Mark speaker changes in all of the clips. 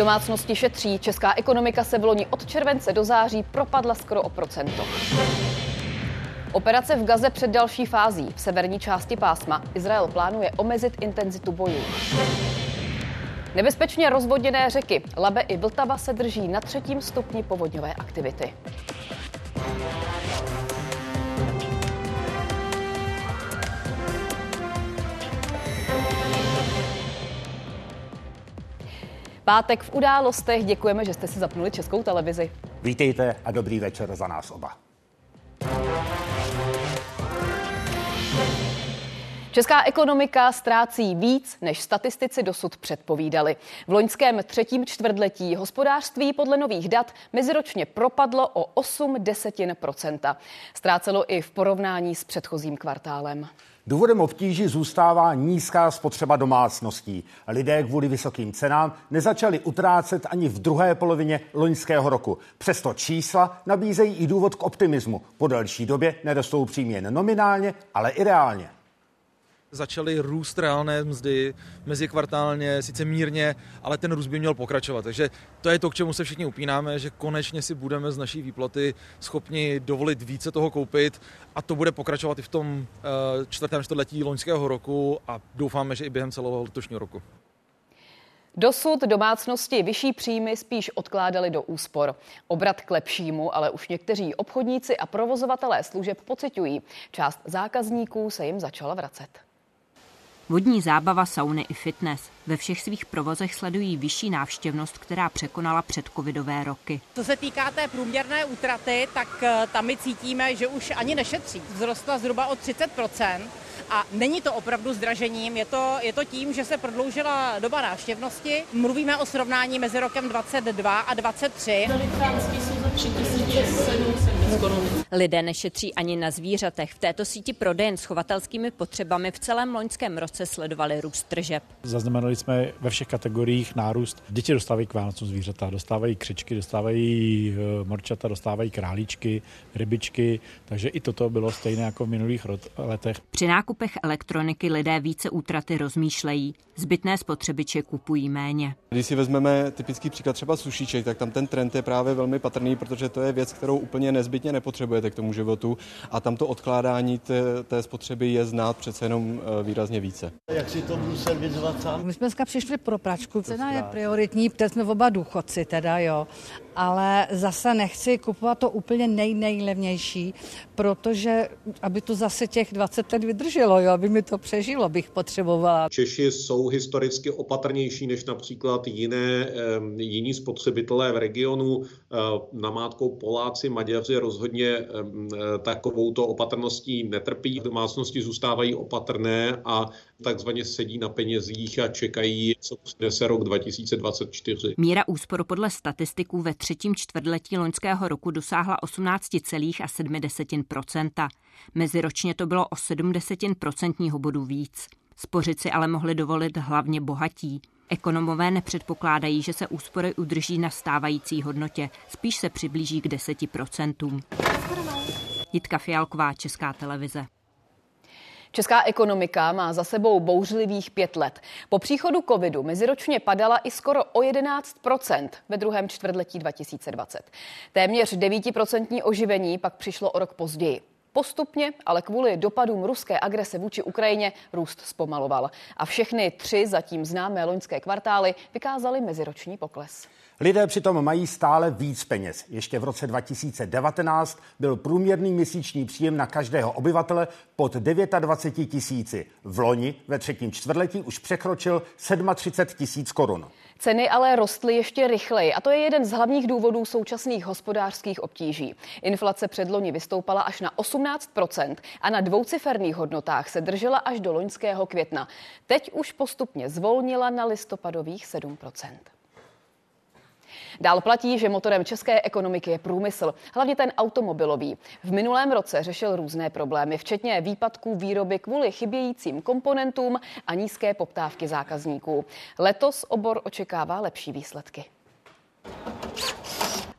Speaker 1: Domácnosti šetří, česká ekonomika se v loni od července do září propadla skoro o procento. Operace v Gaze před další fází. V severní části pásma Izrael plánuje omezit intenzitu bojů. Nebezpečně rozvodněné řeky Labe i Vltava se drží na třetím stupni povodňové aktivity. Pátek v událostech. Děkujeme, že jste si zapnuli českou televizi.
Speaker 2: Vítejte a dobrý večer za nás oba.
Speaker 1: Česká ekonomika ztrácí víc, než statistici dosud předpovídali. V loňském třetím čtvrtletí hospodářství podle nových dat meziročně propadlo o 8 desetin procenta. Ztrácelo i v porovnání s předchozím kvartálem.
Speaker 2: Důvodem obtíží zůstává nízká spotřeba domácností. Lidé kvůli vysokým cenám nezačali utrácet ani v druhé polovině loňského roku. Přesto čísla nabízejí i důvod k optimismu. Po delší době nerostou příjmy jen nominálně, ale i reálně
Speaker 3: začaly růst reálné mzdy mezikvartálně, sice mírně, ale ten růst by měl pokračovat. Takže to je to, k čemu se všichni upínáme, že konečně si budeme z naší výplaty schopni dovolit více toho koupit a to bude pokračovat i v tom uh, čtvrtém čtvrtletí loňského roku a doufáme, že i během celého letošního roku.
Speaker 1: Dosud domácnosti vyšší příjmy spíš odkládali do úspor. Obrat k lepšímu, ale už někteří obchodníci a provozovatelé služeb pocitují. Část zákazníků se jim začala vracet.
Speaker 4: Vodní zábava, sauny i fitness. Ve všech svých provozech sledují vyšší návštěvnost, která překonala předcovidové roky.
Speaker 5: Co se týká té průměrné útraty, tak eh, tam my cítíme, že už ani nešetří. Vzrostla zhruba o 30% a není to opravdu zdražením, je to, je to tím, že se prodloužila doba návštěvnosti. Mluvíme o srovnání mezi rokem 22 a 23.
Speaker 4: Lidé nešetří ani na zvířatech. V této síti prodejen s chovatelskými potřebami v celém loňském roce sledovali růst tržeb.
Speaker 6: Zaznamenali jsme ve všech kategoriích nárůst. Děti dostávají k Vánocům zvířata, dostávají křičky, dostávají eh, morčata, dostávají králíčky, rybičky, takže i toto bylo stejné jako v minulých letech.
Speaker 4: Při nákupech elektroniky lidé více útraty rozmýšlejí. Zbytné spotřebiče kupují méně.
Speaker 7: Když si vezmeme typický příklad třeba sušíček, tak tam ten trend je právě velmi patrný, protože to je věc, kterou úplně nezbytně nepotřebujete k tomu životu a tam to odkládání té, té spotřeby je znát přece jenom eh, výrazně více.
Speaker 8: Jak si to budu servizovat sám?
Speaker 9: My jsme dneska přišli pro pračku, cena je prioritní, protože jsme oba důchodci teda, jo. Ale zase nechci kupovat to úplně nej, nejlevnější, protože aby to zase těch 20 let vydrželo, jo, aby mi to přežilo, bych potřebovala.
Speaker 10: Češi jsou historicky opatrnější než například jiné, jiní spotřebitelé v regionu. Namátkou Poláci, Maďaři rozhodně takovouto opatrností netrpí. Domácnosti zůstávají opatrné a takzvaně sedí na penězích a čekají, co přinese rok 2024.
Speaker 4: Míra úspor podle statistiků ve třetím čtvrtletí loňského roku dosáhla 18,7%. Meziročně to bylo o 70% bodu víc. Spořit si ale mohli dovolit hlavně bohatí. Ekonomové nepředpokládají, že se úspory udrží na stávající hodnotě, spíš se přiblíží k 10%. Jitka Fialková, Česká televize.
Speaker 1: Česká ekonomika má za sebou bouřlivých pět let. Po příchodu covidu meziročně padala i skoro o 11% ve druhém čtvrtletí 2020. Téměř 9% oživení pak přišlo o rok později. Postupně, ale kvůli dopadům ruské agrese vůči Ukrajině růst zpomaloval. A všechny tři zatím známé loňské kvartály vykázaly meziroční pokles.
Speaker 2: Lidé přitom mají stále víc peněz. Ještě v roce 2019 byl průměrný měsíční příjem na každého obyvatele pod 29 tisíci. V loni ve třetím čtvrtletí už překročil 37 tisíc korun.
Speaker 1: Ceny ale rostly ještě rychleji a to je jeden z hlavních důvodů současných hospodářských obtíží. Inflace předloni vystoupala až na 18% a na dvouciferných hodnotách se držela až do loňského května. Teď už postupně zvolnila na listopadových 7 Dál platí, že motorem české ekonomiky je průmysl, hlavně ten automobilový. V minulém roce řešil různé problémy, včetně výpadků výroby kvůli chybějícím komponentům a nízké poptávky zákazníků. Letos obor očekává lepší výsledky.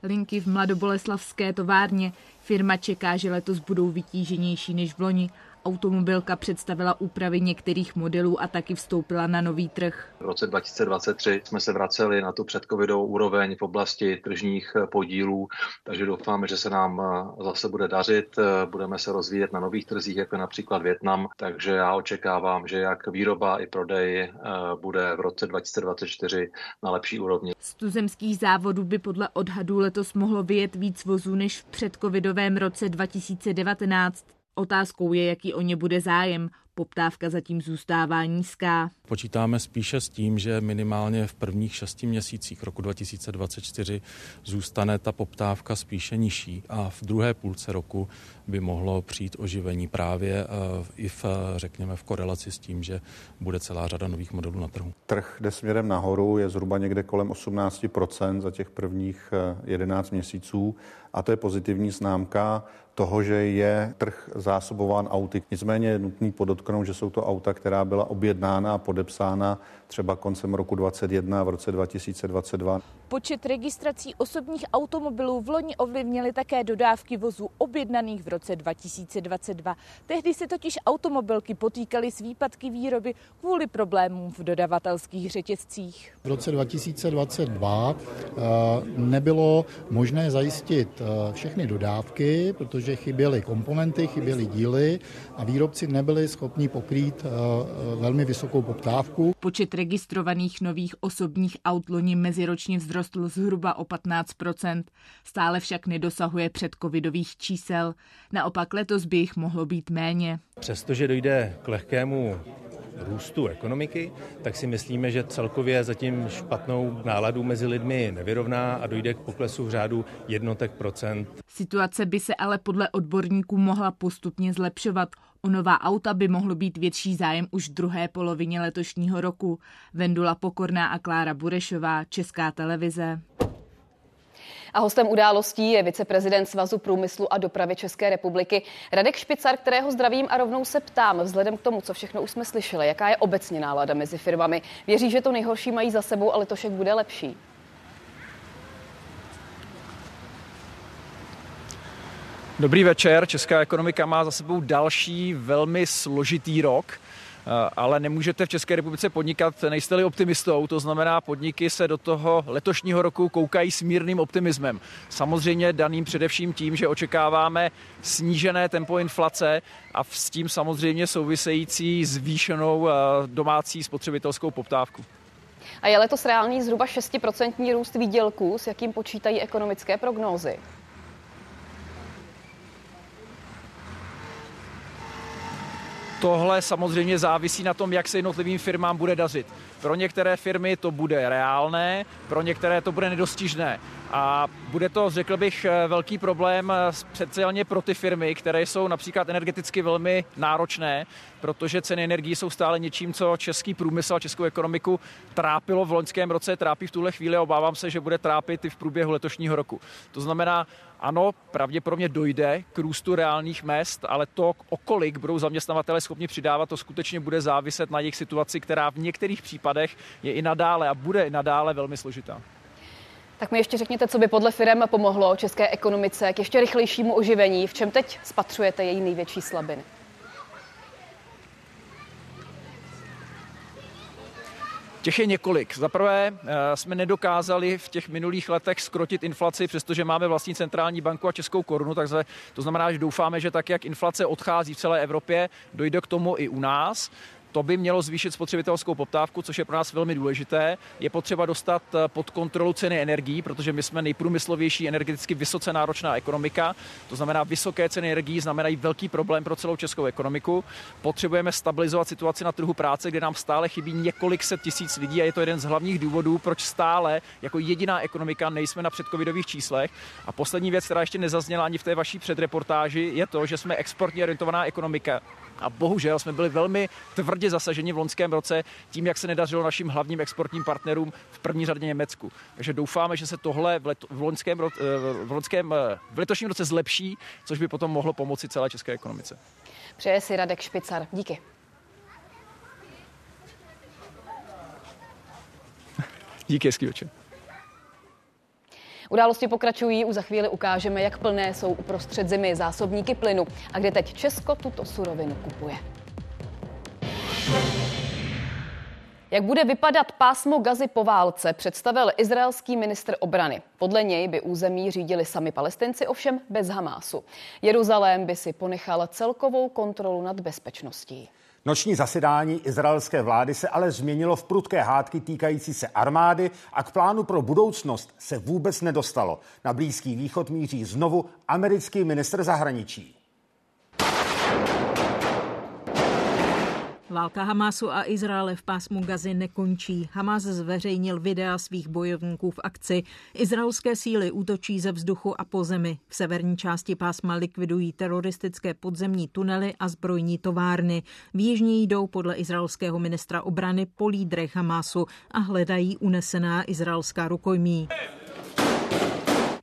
Speaker 11: Linky v mladoboleslavské továrně. Firma čeká, že letos budou vytíženější než v loni Automobilka představila úpravy některých modelů a taky vstoupila na nový trh.
Speaker 12: V roce 2023 jsme se vraceli na tu předcovidovou úroveň v oblasti tržních podílů, takže doufáme, že se nám zase bude dařit. Budeme se rozvíjet na nových trzích, jako například Větnam, takže já očekávám, že jak výroba i prodej bude v roce 2024 na lepší úrovni.
Speaker 11: Z tuzemských závodů by podle odhadů letos mohlo vyjet víc vozů než v předcovidovém roce 2019. Otázkou je, jaký o ně bude zájem. Poptávka zatím zůstává nízká.
Speaker 6: Počítáme spíše s tím, že minimálně v prvních šesti měsících roku 2024 zůstane ta poptávka spíše nižší a v druhé půlce roku by mohlo přijít oživení právě eh, i v, řekněme, v korelaci s tím, že bude celá řada nových modelů na trhu.
Speaker 13: Trh jde směrem nahoru, je zhruba někde kolem 18% za těch prvních 11 eh, měsíců a to je pozitivní známka toho, že je trh zásobován auty. Nicméně je nutný podotknout, že jsou to auta, která byla objednána a podepsána třeba koncem roku 2021 a v roce 2022.
Speaker 11: Počet registrací osobních automobilů v loni ovlivnily také dodávky vozů objednaných v roce 2022. Tehdy se totiž automobilky potýkaly s výpadky výroby kvůli problémům v dodavatelských řetězcích.
Speaker 14: V roce 2022 eh, nebylo možné zajistit eh, všechny dodávky, protože chyběly komponenty, chyběly díly a výrobci nebyli schopni pokrýt eh, velmi vysokou poptávku.
Speaker 11: Počet registrovaných nových osobních aut loni meziročně vzrostl zhruba o 15% Stále však nedosahuje předcovidových čísel. Naopak letos by jich mohlo být méně.
Speaker 15: Přestože dojde k lehkému růstu ekonomiky, tak si myslíme, že celkově zatím špatnou náladu mezi lidmi nevyrovná a dojde k poklesu v řádu jednotek procent.
Speaker 11: Situace by se ale podle odborníků mohla postupně zlepšovat. O nová auta by mohlo být větší zájem už v druhé polovině letošního roku. Vendula Pokorná a Klára Burešová, Česká televize.
Speaker 1: A hostem událostí je viceprezident Svazu průmyslu a dopravy České republiky Radek Špicar, kterého zdravím a rovnou se ptám, vzhledem k tomu, co všechno už jsme slyšeli, jaká je obecně nálada mezi firmami. Věří, že to nejhorší mají za sebou a letošek bude lepší?
Speaker 3: Dobrý večer. Česká ekonomika má za sebou další velmi složitý rok. Eh, ale nemůžete v České republice podnikat, nejste-li optimistou, to znamená podniky se do toho letošního roku koukají s mírným optimismem. Samozřejmě daným především tím, že očekáváme snížené tempo inflace a s tím samozřejmě související zvýšenou eh, domácí spotřebitelskou poptávku.
Speaker 1: A je letos reálný zhruba 6% růst výdělků, s jakým počítají ekonomické prognózy?
Speaker 3: Tohle samozřejmě závisí na tom, jak se jednotlivým firmám bude dařit. Pro některé firmy to bude reálné, pro některé to bude nedostižné. A bude to, řekl bych, velký problém speciálně pro ty firmy, které jsou například energeticky velmi náročné, protože ceny energií jsou stále něčím, co český průmysl a českou ekonomiku trápilo v loňském roce, trápí v tuhle chvíli a obávám se, že bude trápit i v průběhu letošního roku. To znamená, ano, pravděpodobně dojde k růstu reálných mest, ale to, o kolik budou zaměstnavatele schopni přidávat, to skutečně bude záviset na jejich situaci, která v některých případech je i nadále a bude i nadále velmi složitá.
Speaker 1: Tak mi ještě řekněte, co by podle firm pomohlo české ekonomice k ještě rychlejšímu oživení. V čem teď spatřujete její největší slabiny?
Speaker 3: Těch je několik. Za prvé eh, jsme nedokázali v těch minulých letech skrotit inflaci, přestože máme vlastní centrální banku a českou korunu, takže to znamená, že doufáme, že tak, jak inflace odchází v celé Evropě, dojde k tomu i u nás. To by mělo zvýšit spotřebitelskou poptávku, což je pro nás velmi důležité. Je potřeba dostat eh, pod kontrolu ceny energií, protože my jsme nejprůmyslovější energeticky vysoce náročná ekonomika. To znamená, vysoké ceny energií znamenají velký problém pro celou českou ekonomiku. Potřebujeme stabilizovat situaci na trhu práce, kde nám stále chybí několik set tisíc lidí a je to jeden z hlavních důvodů, proč stále jako jediná ekonomika nejsme na předcovidových číslech. A poslední věc, která ještě nezazněla ani v té vaší předreportáži, je to, že jsme exportně orientovaná ekonomika a bohužel jsme byli velmi tvrdě zasaženi v loňském roce tím, jak se nedařilo našim hlavním exportním partnerům v první řadě Německu. Takže doufáme, že se tohle v, let, v, loňském, eh, v, loňském, eh, v letošním roce zlepší, což by potom mohlo pomoci celé české ekonomice.
Speaker 1: Přeje si Radek Špicar. Díky.
Speaker 3: Díky, hezký večer.
Speaker 1: Události pokračují, už za chvíli ukážeme, jak plné jsou uprostřed zimy zásobníky plynu a kde teď Česko tuto surovinu kupuje. Jak bude vypadat pásmo Gazy po válce, představil izraelský ministr obrany. Podle něj by území řídili sami palestinci, ovšem bez Hamásu. Jeruzalém by si ponechal celkovou kontrolu nad bezpečností.
Speaker 2: Noční zasedání izraelské vlády se ale změnilo v prudké hádky týkající se armády a k plánu pro budoucnost se vůbec nedostalo. Na Blízký východ míří znovu americký ministr zahraničí.
Speaker 16: Válka Hamásu a Izraele v pásmu Gazy nekončí. Hamas zveřejnil videa svých bojovníků v akci. Izraelské síly útočí ze vzduchu a po zemi. V severní části pásma likvidují teroristické podzemní tunely a zbrojní továrny. V jižní jdou podle izraelského ministra obrany po lídrech Hamásu a hledají unesená izraelská rukojmí.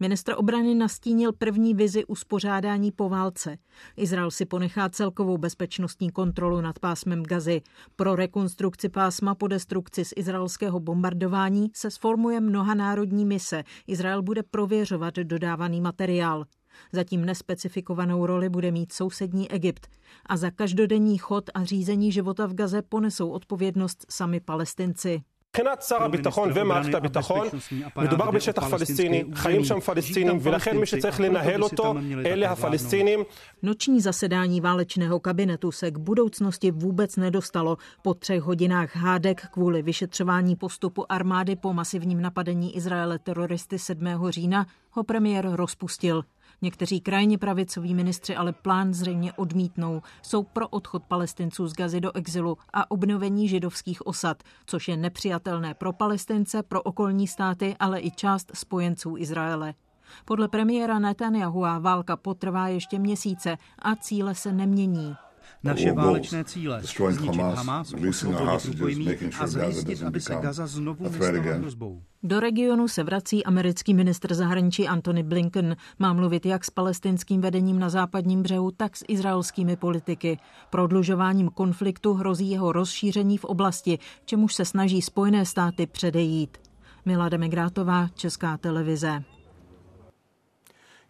Speaker 16: Ministr obrany nastínil první vizi uspořádání po válce. Izrael si ponechá celkovou bezpečnostní kontrolu nad pásmem Gazy. Pro rekonstrukci pásma po destrukci z izraelského bombardování se sformuje mnohanárodní mise. Izrael bude prověřovat dodávaný materiál. Zatím nespecifikovanou roli bude mít sousední Egypt. A za každodenní chod a řízení života v Gaze ponesou odpovědnost sami palestinci.
Speaker 17: מבחינת שר הביטחון ומערכת הביטחון, מדובר בשטח פלסטיני, חיים שם פלסטינים, ולכן מי שצריך לנהל אותו אלה הפלסטינים.
Speaker 16: Noční zasedání válečného kabinetu se k budoucnosti vůbec nedostalo. Po třech hodinách hádek kvůli vyšetřování postupu armády po masivním napadení Izraele teroristy 7. října ho premiér rozpustil. Někteří krajně pravicoví ministři ale plán zřejmě odmítnou. Jsou pro odchod palestinců z Gazy do exilu a obnovení židovských osad, což je nepřijatelné pro palestince, pro okolní státy, ale i část spojenců Izraele. Podle premiéra Netanyahu válka potrvá ještě měsíce a cíle se nemění.
Speaker 18: Naše válečné cíle zničit Hamas, osvobodit rukojmí a zajistit, aby se Gaza znovu nestala hrozbou.
Speaker 16: Do regionu se vrací americký ministr zahraničí Antony Blinken. Má mluvit jak s palestinským vedením na západním břehu, tak s izraelskými politiky. Prodlužováním konfliktu hrozí jeho rozšíření v oblasti, čemuž se snaží Spojené státy předejít. Milá Demigrátová, Česká televize.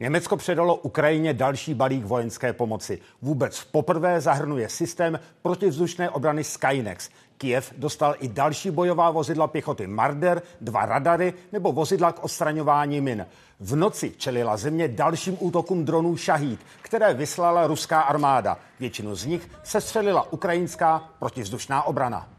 Speaker 2: Německo předalo Ukrajině další balík vojenské pomoci. Vůbec poprvé zahrnuje systém protivzdušné obrany Skynex. Kiev dostal i další bojová vozidla pěchoty Marder, dva radary nebo vozidla k odstraňování min. V noci čelila země dalším útokům dronů Šahít, které vyslala ruská armáda. Většinu z nich se střelila ukrajinská protivzdušná obrana.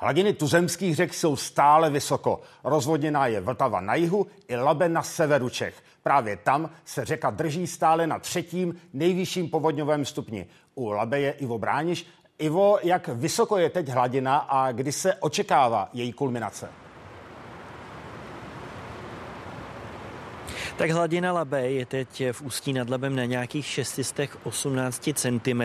Speaker 2: Hladiny tuzemských řek jsou stále vysoko. Rozvodněná je Vltava na jihu i Labe na severu Čech. Právě tam se řeka drží stále na třetím nejvyšším povodňovém stupni. U Labe je Ivo Brániš. Ivo, jak vysoko je teď hladina a kdy se očekává její kulminace?
Speaker 19: Tak hladina Labe je teď v Ústí nad Labem na nějakých 618 cm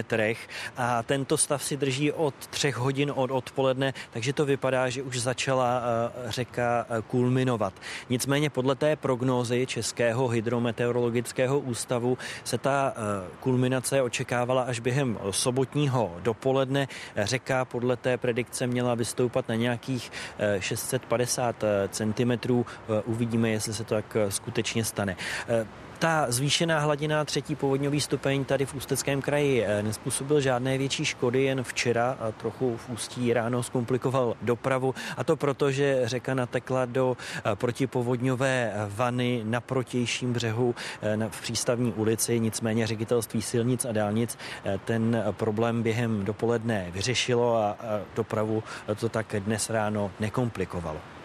Speaker 19: a tento stav si drží od třech hodin od odpoledne, takže to vypadá, že už začala eh, řeka eh, kulminovat. Nicméně podle té prognózy Českého hydrometeorologického ústavu se ta eh, kulminace očekávala až během sobotního dopoledne. Řeka podle té predikce měla vystoupat na nějakých 650 cm. Uvidíme, jestli se to tak skutečně stane stane. Eh, ta zvýšená hladina třetí povodňový stupeň tady v Ústeckém kraji eh, nespůsobil žádné větší škody, jen včera a trochu v Ústí ráno zkomplikoval dopravu a to proto, že řeka natekla do eh, protipovodňové vany na protějším břehu v přístavní ulici, nicméně ředitelství silnic a dálnic ten problém během dopoledne vyřešilo a dopravu to tak dnes ráno nekomplikovalo.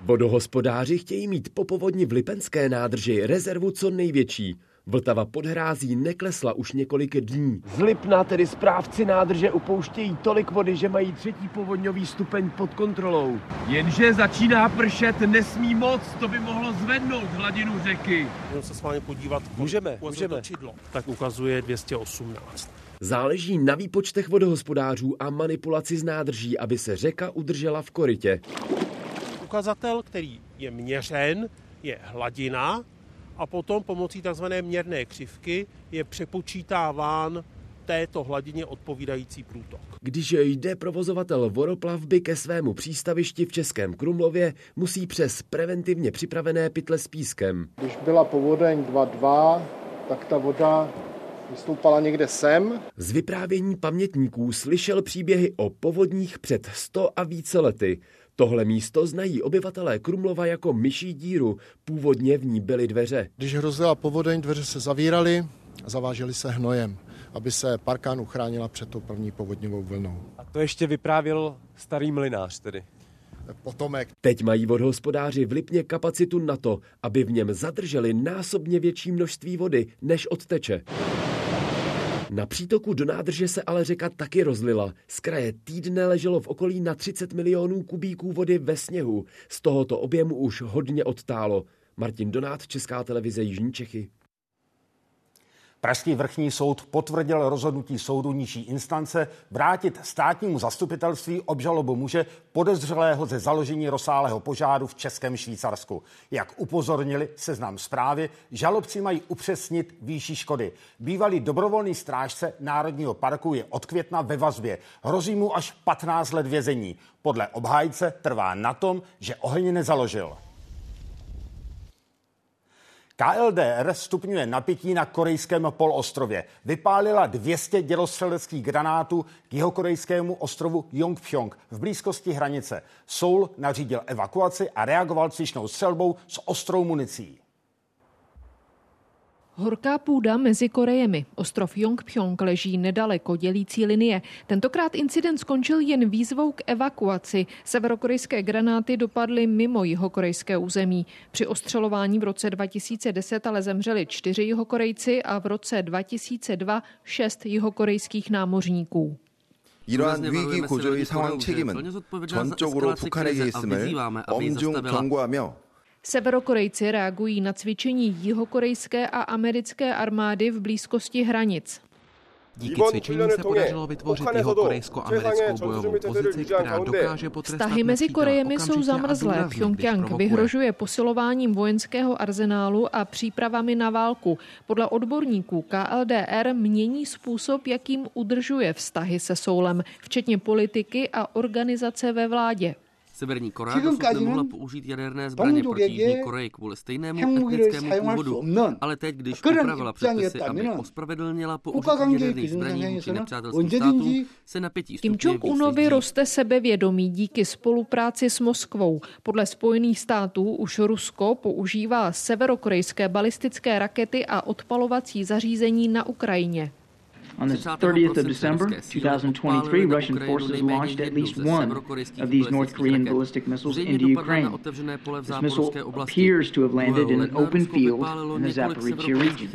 Speaker 20: Vodohospodáři chtějí mít po povodni v Lipenské nádrži rezervu co největší. Vltava pod hrází neklesla už několik dní.
Speaker 21: Z Lipna tedy správci nádrže upouštějí tolik vody, že mají třetí povodňový stupeň pod kontrolou. Jenže začíná pršet, nesmí moc, to by mohlo zvednout hladinu řeky.
Speaker 22: Můžeme se s vámi podívat.
Speaker 21: Můžeme, můžeme.
Speaker 22: Tak ukazuje 218.
Speaker 20: Záleží na výpočtech vodohospodářů a manipulaci z nádrží, aby se řeka udržela v korytě
Speaker 22: ukazatel, který je měřen, je hladina a potom pomocí tzv. měrné křivky je přepočítáván této hladině odpovídající průtok.
Speaker 20: Když jde provozovatel voroplavby ke svému přístavišti v Českém Krumlově, musí přes preventivně připravené pytle s pískem.
Speaker 23: Když byla povodeň 2.2, tak ta voda vystoupala někde sem.
Speaker 20: Z vyprávění pamětníků slyšel příběhy o povodních před 100 a více lety. Tohle místo znají obyvatelé Krumlova jako myší díru. Původně v ní byly dveře.
Speaker 23: Když hrozila povodeň, dveře se zavíraly a zavážely se hnojem, aby se parkán uchránila před tou první povodňovou vlnou.
Speaker 24: A to ještě vyprávěl starý mlinář tedy.
Speaker 23: Potomek.
Speaker 20: Teď mají vodhospodáři v Lipně kapacitu na to, aby v něm zadrželi násobně větší množství vody, než odteče. Na přítoku do nádrže se ale řeka taky rozlila. Z kraje týdne leželo v okolí na 30 milionů kubíků vody ve sněhu. Z tohoto objemu už hodně odtálo. Martin Donát, Česká televize Jižní Čechy.
Speaker 2: Pražský vrchní soud potvrdil rozhodnutí soudu nižší instance vrátit státnímu zastupitelství obžalobu muže podezřelého ze založení rozsáhlého požáru v Českém Švýcarsku. Jak upozornili seznam zprávy, žalobci mají upřesnit výši škody. Bývalý dobrovolný strážce Národního parku je od května ve vazbě. Hrozí mu až 15 let vězení. Podle obhájce trvá na tom, že oheň nezaložil. KLDR stupňuje napětí na korejském polostrově. Vypálila 200 dělostřeleckých granátů k jihokorejskému ostrovu Yongpyong v blízkosti hranice. Seoul nařídil evakuaci a reagoval cvičnou střelbou s ostrou municí.
Speaker 25: Horká půda mezi Korejemi. Ostrov Yongpyong leží nedaleko dělící linie. Tentokrát incident skončil jen výzvou k evakuaci. Severokorejské granáty dopadly mimo jihokorejské území. Při ostřelování v roce 2010 ale zemřeli čtyři jihokorejci a v roce 2002 šest jihokorejských námořníků.
Speaker 26: 이러한 위기 구조의 상황 책임은 전적으로 북한에게 있음을 엄중 경고하며
Speaker 25: Severokorejci reagují na cvičení jihokorejské a americké armády v blízkosti hranic.
Speaker 27: Díky cvičení se podařilo vytvořit jeho korejsko-americkou bojovou pozici, která dokáže potrestat
Speaker 25: Vztahy mezi Korejemi jsou zamrzlé. Pyongyang vyhrožuje posilováním vojenského arzenálu a přípravami na válku. Podle odborníků KLDR mění způsob, jakým udržuje vztahy se Soulem, včetně politiky a organizace ve vládě.
Speaker 27: Severní Korea dosud nemohla použít jaderné zbraně proti Jižní Koreji kvůli stejnému etnickému původu, ale teď, když upravila předpisy, aby ospravedlnila použití jaderných zbraní vůči nepřátelským státům, se napětí
Speaker 25: Kim Jong-unovi roste sebevědomí díky spolupráci s Moskvou. Podle Spojených států už Rusko používá severokorejské balistické rakety a odpalovací zařízení na Ukrajině.
Speaker 28: On the 30th of December 2023, Russian forces launched at least one of these North Korean ballistic missiles into Ukraine. This missile appears to have landed in an open field in the Zaporizhia region.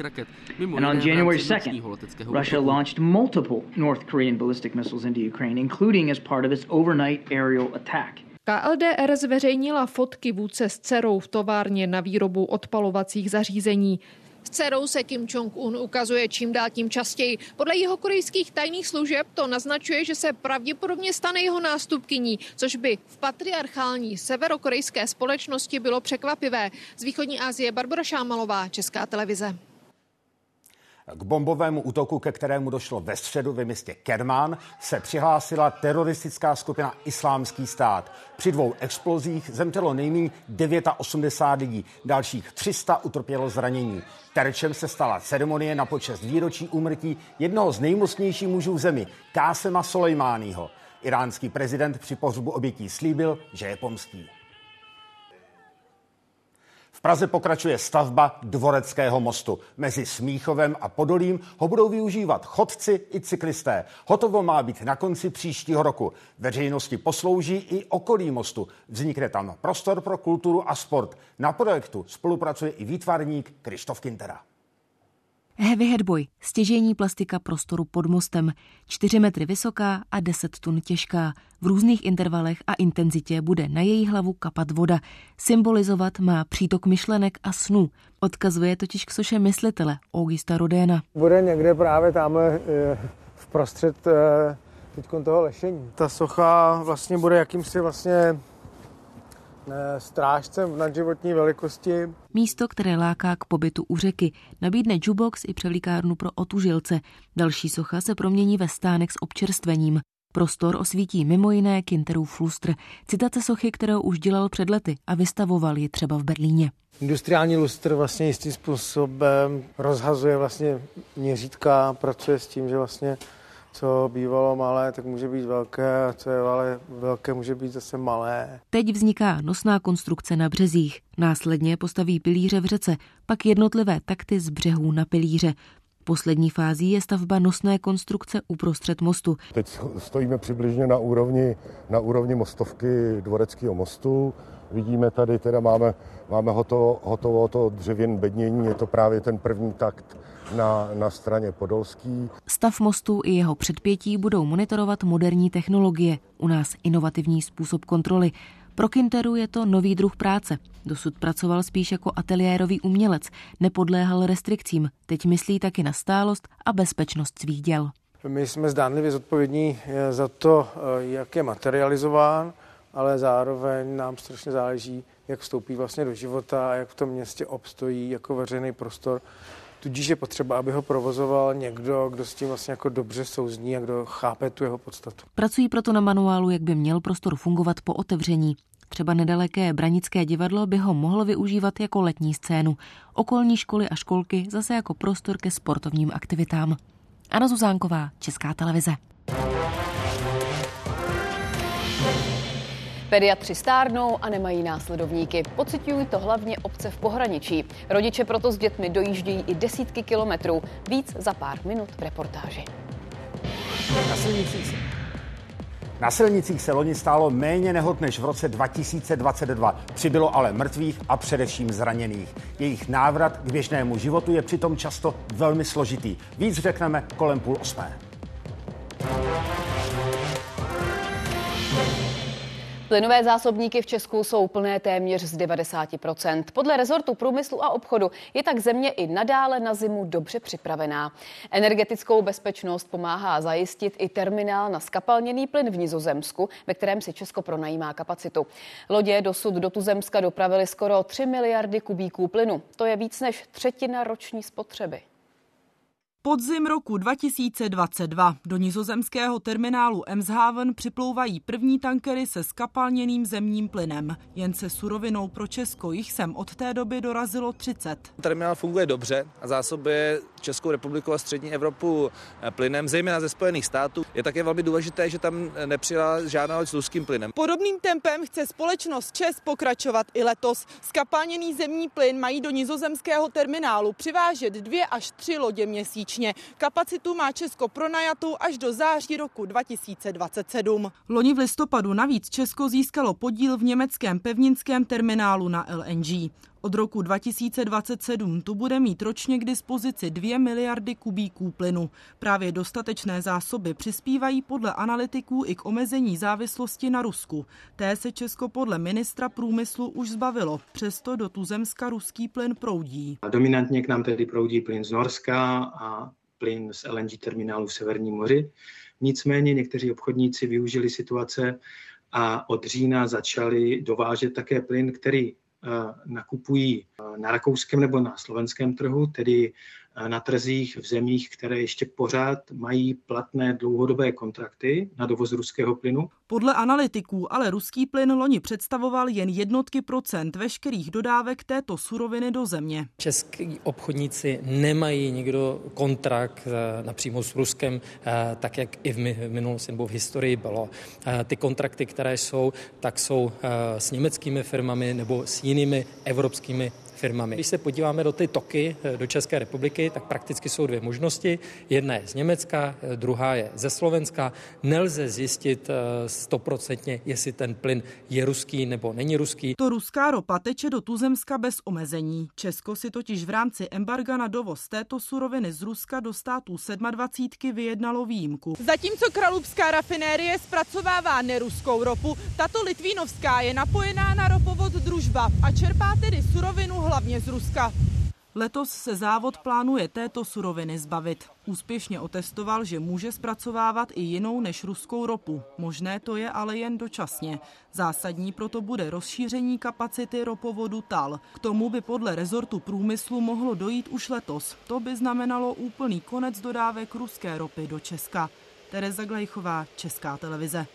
Speaker 28: And on January 2nd, Russia launched multiple North Korean ballistic missiles into Ukraine, including as part of its overnight aerial attack.
Speaker 25: KLDR zveřejnila fotky vůdce s dcerou v továrně na výrobu odpalovacích zařízení. S dcerou se Kim Jong-un ukazuje čím dál tím častěji. Podle jeho korejských tajných služeb to naznačuje, že se pravděpodobně stane jeho nástupkyní, což by v patriarchální severokorejské společnosti bylo překvapivé. Z východní Asie Barbara Šámalová, Česká televize.
Speaker 2: K bombovému útoku, ke kterému došlo ve středu ve městě Kermán, se přihlásila teroristická skupina Islámský stát. Při dvou explozích zemřelo nejméně 89 lidí, dalších 300 utrpělo zranění. Terčem se stala ceremonie na počest výročí úmrtí jednoho z nejmocnějších mužů v zemi, Kásema Soleimányho. Iránský prezident při pohřbu obětí slíbil, že je pomstí. Praze pokračuje stavba Dvoreckého mostu. Mezi Smíchovem a Podolím ho budou využívat chodci i cyklisté. Hotovo má být na konci příštího roku. Veřejnosti poslouží i okolí mostu. Vznikne tam prostor pro kulturu a sport. Na projektu spolupracuje i výtvarník Krištof Kintera.
Speaker 29: Heavy Headboy, stěžení plastika prostoru pod mostem, 4 metry vysoká a 10 tun těžká. V různých intervalech a intenzitě bude na její hlavu kapat voda. Symbolizovat má přítok myšlenek a snů. Odkazuje totiž k soše myslitele Augusta Rodéna.
Speaker 30: Bude někde právě tamhle eh, v prostřed eh, teď toho lešení. Ta socha vlastně bude jakýmsi vlastně strážcem nadživotní velikosti.
Speaker 29: Místo, které láká k pobytu u řeky, nabídne jukebox i převlíkárnu pro otužilce. Další socha se promění ve stánek s občerstvením. Prostor osvítí mimo jiné Kinterův lustr, citace sochy, kterou už dělal před lety a vystavoval ji třeba v Berlíně.
Speaker 30: Industriální lustr vlastně jistým způsobem rozhazuje vlastně měřítka, pracuje s tím, že vlastně co bývalo malé, tak může být velké, a co je ale velké, může být zase malé.
Speaker 29: Teď vzniká nosná konstrukce na březích. Následně postaví pilíře v řece, pak jednotlivé takty z břehů na pilíře. Poslední fází je stavba nosné konstrukce uprostřed mostu.
Speaker 13: Teď stojíme přibližně na úrovni, na úrovni mostovky Dvoreckého mostu. Vidíme tady, teda máme, máme hotovo, hotovo to dřevěn bednění, je to právě ten první takt na, na straně Podolský.
Speaker 29: Stav mostu i jeho předpětí budou monitorovat moderní technologie, u nás inovativní způsob kontroly. Pro Kinteru je to nový druh práce. Dosud pracoval spíš jako ateliérový umělec, nepodléhal restrikcím, teď myslí taky na stálost a bezpečnost svých děl.
Speaker 30: My jsme zdánlivě zodpovědní eh, za to, eh, jak je materializován, ale zároveň nám strašně záleží, jak vstoupí vlastně do života a jak v tom městě obstojí jako veřejný prostor. Tudíž je potřeba, aby ho provozoval někdo, kdo s tím vlastně jako dobře souzní a kdo chápe tu jeho podstatu.
Speaker 29: Pracují proto na manuálu, jak by měl prostor fungovat po otevření. Třeba nedaleké Branické divadlo by ho mohlo využívat jako letní scénu. Okolní školy a školky zase jako prostor ke sportovním aktivitám. Anna Zuzánková, Česká televize.
Speaker 1: Pediatři stárnou a nemají následovníky. Pocitují to hlavně obce v pohraničí. Rodiče proto s dětmi dojíždějí i desítky kilometrů. Víc za pár minut v reportáži.
Speaker 2: Na silnicích se, na silnicích se loni stálo méně nehod než v roce 2022. Přibylo ale mrtvých a především zraněných. Jejich návrat k běžnému životu je přitom často velmi složitý. Víc řekneme kolem půl osmé.
Speaker 1: Plynové zásobníky v Česku jsou plné téměř z 90%. Podle rezortu průmyslu a obchodu je tak země i nadále na zimu dobře připravená. Energetickou bezpečnost pomáhá zajistit i terminál na skapalněný plyn v Nizozemsku, ve kterém si Česko pronajímá kapacitu. Lodě dosud do Tuzemska dopravili skoro 3 miliardy kubíků plynu. To je víc než třetina roční spotřeby.
Speaker 31: Podzim roku 2022 do nizozemského terminálu Emshaven připlouvají první tankery se skapalněným zemním plynem. Jen se surovinou pro Česko jich sem od té doby dorazilo 30.
Speaker 32: Terminál funguje dobře a zásobuje Českou republiku a střední Evropu eh, plynem, zejména ze Spojených států. Je také velmi důležité, že tam nepřijela žádná loď s ruským plynem.
Speaker 31: Podobným tempem chce společnost ČES pokračovat i letos. Skapalněný zemní plyn mají do nizozemského terminálu přivážet dvě až tři lodě měsíčně měsíčně. Kapacitu má Česko pronajatou až do září roku 2027. Loni v listopadu navíc Česko získalo podíl v německém pevninském terminálu na LNG. Od roku 2027 tu bude mít ročně k dispozici 2 miliardy kubíků plynu. Právě dostatečné zásoby přispívají podle analytiků i k omezení závislosti na Rusku. Té se Česko podle ministra průmyslu už zbavilo, přesto do tuzemska ruský plyn proudí.
Speaker 33: Dominantně k nám tedy proudí plyn z Norska a plyn z LNG terminálu v Severním moři. Nicméně někteří obchodníci využili situace a od října začali dovážet také plyn, který nakupují eh, na rakouském nebo na slovenském trhu, tedy na trzích v zemích, které ještě pořád mají platné dlouhodobé kontrakty na dovoz ruského plynu.
Speaker 31: Podle analytiků ale ruský plyn loni představoval jen jednotky procent veškerých dodávek této suroviny do země.
Speaker 34: Český obchodníci nemají nikdo kontrakt napřímo s Ruskem, tak jak i v minulosti nebo v historii bylo. Ty kontrakty, které jsou, tak jsou s německými firmami nebo s jinými evropskými firmami. Když se podíváme do ty toky eh, do České republiky, tak prakticky jsou dvě možnosti. Jedna je z Německa, eh, druhá je ze Slovenska. Nelze zjistit eh, stoprocentně, jestli ten plyn je ruský nebo není ruský.
Speaker 31: To ruská ropa teče do Tuzemska bez omezení. Česko si totiž v rámci embarga na dovoz této suroviny z Ruska do států 27 vyjednalo výjimku. Zatímco Kralupská rafinérie zpracovává neruskou ropu, tato litvínovská je napojená na ropovod Družba a čerpá tedy surovinu hlavně z Ruska. Letos se závod plánuje této suroviny zbavit. Úspěšně otestoval, že může zpracovávat i jinou než ruskou ropu. Možné to je ale jen dočasně. Zásadní proto bude rozšíření kapacity ropovodu TAL. K tomu by podle rezortu průmyslu mohlo dojít už letos. To by znamenalo úplný konec dodávek ruské ropy do Česka. Tereza Glejchová, Česká televize.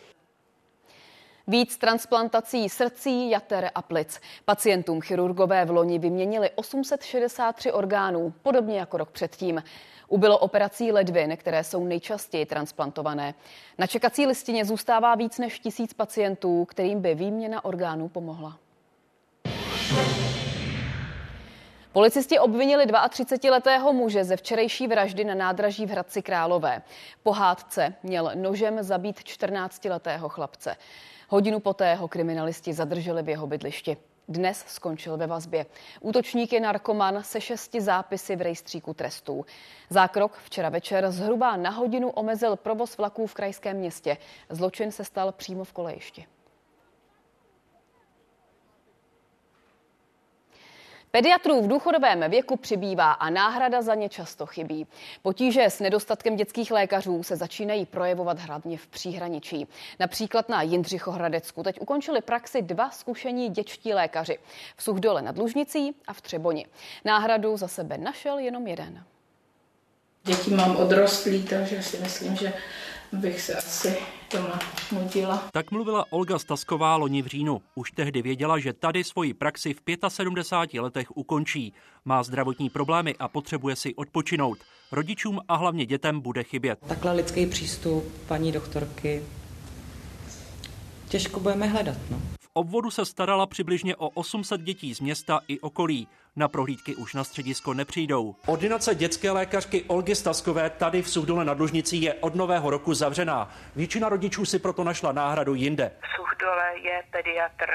Speaker 1: Víc transplantací srdcí, jater a plic. Pacientům chirurgové v loni vyměnili 863 orgánů, podobně jako rok předtím. Ubylo operací ledvin, které jsou nejčastěji transplantované. Na čekací listině zůstává víc než tisíc pacientů, kterým by výměna orgánů pomohla. Policisti obvinili 32-letého muže ze včerejší vraždy na nádraží v Hradci Králové. Po hádce měl nožem zabít 14-letého chlapce. Hodinu poté ho kriminalisti zadrželi v jeho bydlišti. Dnes skončil ve vazbě. Útočník je narkoman se šesti zápisy v rejstříku trestů. Zákrok včera večer zhruba na hodinu omezil provoz vlaků v krajském městě. Zločin se stal přímo v kolejišti. Pediatrů v důchodovém věku přibývá a náhrada za ně často chybí. Potíže s nedostatkem dětských lékařů se začínají projevovat hlavně v příhraničí. Například na Jindřichohradecku teď ukončili praxi dva zkušení dětští lékaři. V Suchdole nad Lužnicí a v Třeboni. Náhradu za sebe našel jenom jeden.
Speaker 35: Děti mám odrostlý, takže si myslím, že bych se asi nudila.
Speaker 36: Tak mluvila Olga Stasková loni v říjnu. Už tehdy věděla, že tady svoji praxi v 75 letech ukončí. Má zdravotní problémy a potřebuje si odpočinout. Rodičům a hlavně dětem bude chybět.
Speaker 37: Takhle lidský přístup paní doktorky těžko budeme hledat. No
Speaker 36: obvodu se starala přibližně o 800 dětí z města i okolí. Na prohlídky už na středisko nepřijdou. Ordinace dětské lékařky Olgy Staskové tady v Suchdole nad Lužnicí je od nového roku zavřená. Většina rodičů si proto našla náhradu jinde.
Speaker 38: V Suchdole je pediatr,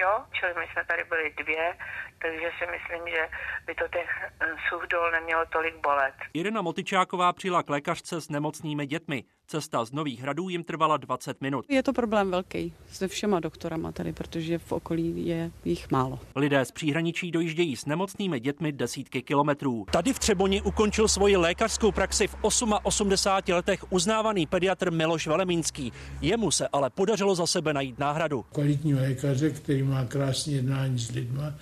Speaker 38: jo, čili my jsme tady byli dvě, takže si myslím, že by to těch eh, suchdol nemělo tolik bolet.
Speaker 36: Irina Motyčáková přijela k lékařce s nemocnými dětmi. Cesta z Nových hradů jim trvala 20 minut.
Speaker 39: Je to problém velký se všema doktorama tady, protože v okolí je jich málo.
Speaker 36: Lidé z příhraničí dojíždějí s nemocnými dětmi desítky kilometrů. Tady v Třeboni ukončil svoji lékařskou praxi v 88 letech uznávaný pediatr Miloš Velemínský. Jemu se ale podařilo za sebe najít náhradu.
Speaker 40: Kvalitní lékaře, který má krásné jednání s lidma,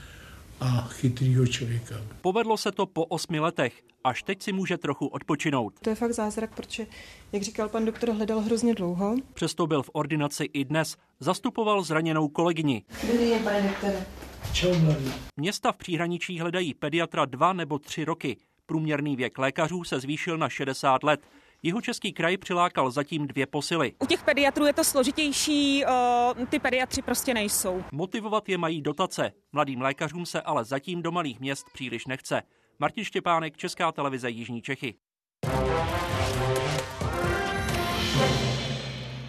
Speaker 40: a chytrýho člověka.
Speaker 36: Povedlo se to po osmi letech. Až teď si může trochu odpočinout.
Speaker 39: To je fakt zázrak, protože, jak říkal pan doktor, hledal hrozně dlouho.
Speaker 36: Přesto byl v ordinaci i dnes. Zastupoval zraněnou kolegyni.
Speaker 39: Dobrý den, pane doktore.
Speaker 40: Čau, mladý.
Speaker 36: Města v příhraničí hledají pediatra dva nebo tři roky. Průměrný věk lékařů se zvýšil na 60 let. Jeho český kraj přilákal zatím dvě posily.
Speaker 41: U těch pediatrů je to složitější, ty pediatři prostě nejsou.
Speaker 36: Motivovat je mají dotace. Mladým lékařům se ale zatím do malých měst příliš nechce. Martin Štěpánek, Česká televize Jižní Čechy.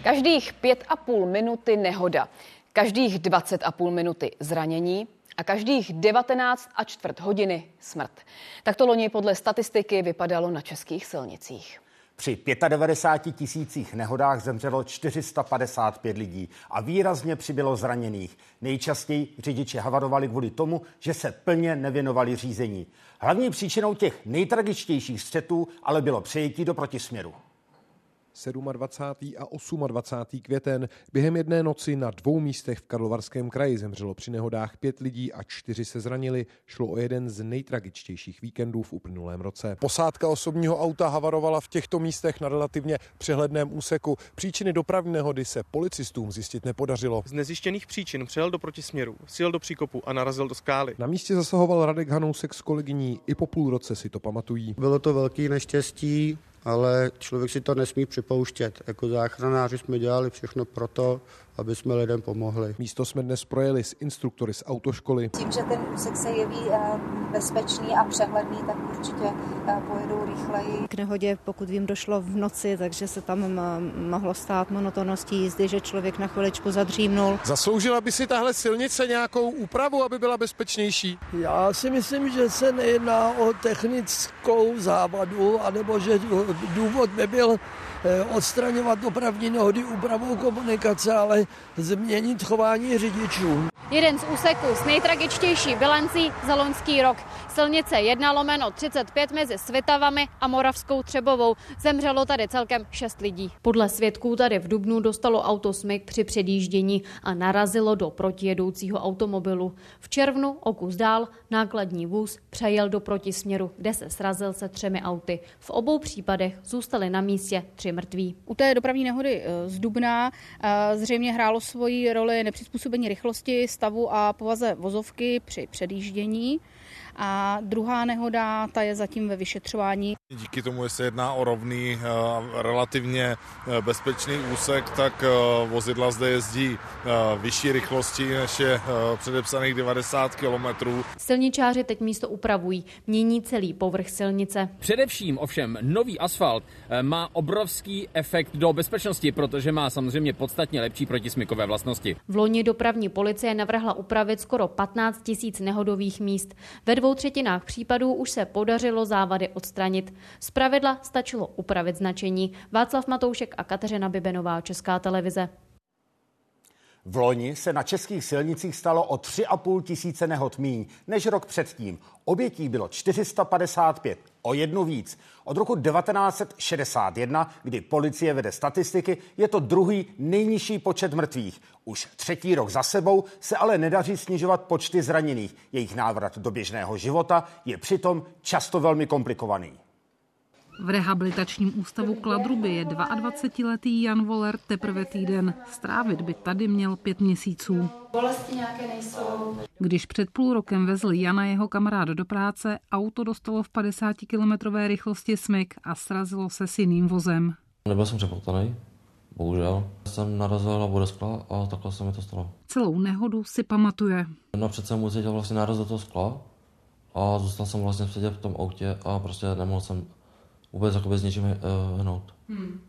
Speaker 1: Každých pět a půl minuty nehoda, každých 20 a půl minuty zranění a každých 19 a čtvrt hodiny smrt. Tak to loni podle statistiky vypadalo na českých silnicích.
Speaker 2: Při 95 tisících nehodách zemřelo 455 lidí a výrazně přibylo zraněných. Nejčastěji řidiči havarovali kvůli tomu, že se plně nevěnovali řízení. Hlavní příčinou těch nejtragičtějších střetů ale bylo přejítí do protisměru.
Speaker 42: 27. a 28. květen. Během jedné noci na dvou místech v Karlovarském kraji zemřelo při nehodách pět lidí a čtyři se zranili. Šlo o jeden z nejtragičtějších víkendů v uplynulém roce. Posádka osobního auta havarovala v těchto místech na relativně přehledném úseku. Příčiny dopravní nehody se policistům zjistit nepodařilo.
Speaker 43: Z nezjištěných příčin přijel do protisměru, sjel do příkopu a narazil do skály.
Speaker 42: Na místě zasahoval Radek Hanousek s kolegyní, i po půl roce si to pamatují.
Speaker 44: Bylo to velký neštěstí, ale člověk si to nesmí připouštět. Jako záchranáři jsme dělali všechno proto, aby jsme lidem pomohli.
Speaker 42: Místo jsme dnes projeli s instruktory z autoškoly.
Speaker 45: Tím, že ten úsek se jeví eh, bezpečný a přehledný, tak určitě eh, pojedou rychleji.
Speaker 46: K nehodě, pokud vím, došlo v noci, takže se tam eh, mohlo stát monotonnosti jízdy, že člověk na chviličku zadřímnul.
Speaker 42: Zasloužila by si tahle silnice nějakou úpravu, aby byla bezpečnější?
Speaker 47: Já si myslím, že se nejedná o technickou závadu, anebo že důvod nebyl odstraňovat dopravní nehody úpravou komunikace, ale změnit chování řidičů.
Speaker 34: jeden z úseků s nejtragičtější bilancí za loňský rok. Silnice 1 lomeno 35 mezi Svitavami a Moravskou Třebovou. Zemřelo tady celkem 6 lidí. Podle svědků tady v Dubnu dostalo auto smyk při předjíždění a narazilo do protijedoucího automobilu. V červnu o kus dál nákladní vůz přejel do protisměru, kde se srazil se třemi auty. V obou případech zůstali na místě tři mrtví.
Speaker 48: U té dopravní nehody eh, z Dubna eh, zřejmě hrálo svoji roli nepřizpůsobení rychlosti, stavu a povaze vozovky při předjíždění a druhá nehoda, ta je zatím ve vyšetřování.
Speaker 49: Díky tomu, že se jedná o rovný, eh, relativně eh, bezpečný úsek, tak eh, vozidla zde jezdí vyšší rychlosti než je předepsaných 90 km.
Speaker 34: Silničáři teď místo upravují, mění celý povrch silnice.
Speaker 50: Především ovšem nový asfalt má obrovský efekt do bezpečnosti, protože má samozřejmě podstatně lepší protismykové vlastnosti.
Speaker 34: V loni dopravní policie navrhla upravit skoro 15 tisíc nehodových míst. Ve dvou třetinách případů už se podařilo závady odstranit. Z pravidla stačilo upravit značení. Václav Matoušek a Kateřina Bibenová, Česká televize.
Speaker 2: V loni se na českých silnicích stalo o 3,5 tisíce nehod míň než rok předtím. Obětí bylo 455, o jednu víc. Od roku 1961, kdy policie vede statistiky, je to druhý nejnižší počet mrtvých. Už třetí rok za sebou se ale nedaří snižovat počty zraněných. Jejich návrat do běžného života je přitom často velmi komplikovaný.
Speaker 51: V rehabilitačním ústavu Kladruby je 22-letý Jan Voler teprve týden. Strávit by tady měl pět měsíců.
Speaker 52: Bolesti nějaké nejsou.
Speaker 51: Když před půl rokem vezl Jana jeho kamarád do práce, auto dostalo v 50 kilometrové rychlosti smyk a srazilo se s jiným vozem.
Speaker 53: Nebyl jsem přepoutaný, bohužel. Jsem narazil na vodeskla a takhle se mi to stalo.
Speaker 51: Celou nehodu si pamatuje.
Speaker 53: No přece jsem ucítil vlastně náraz do toho skla a zůstal jsem vlastně sedět v tom autě a prostě nemohl jsem vůbec jakoby s něčím uh, hnout. Hmm.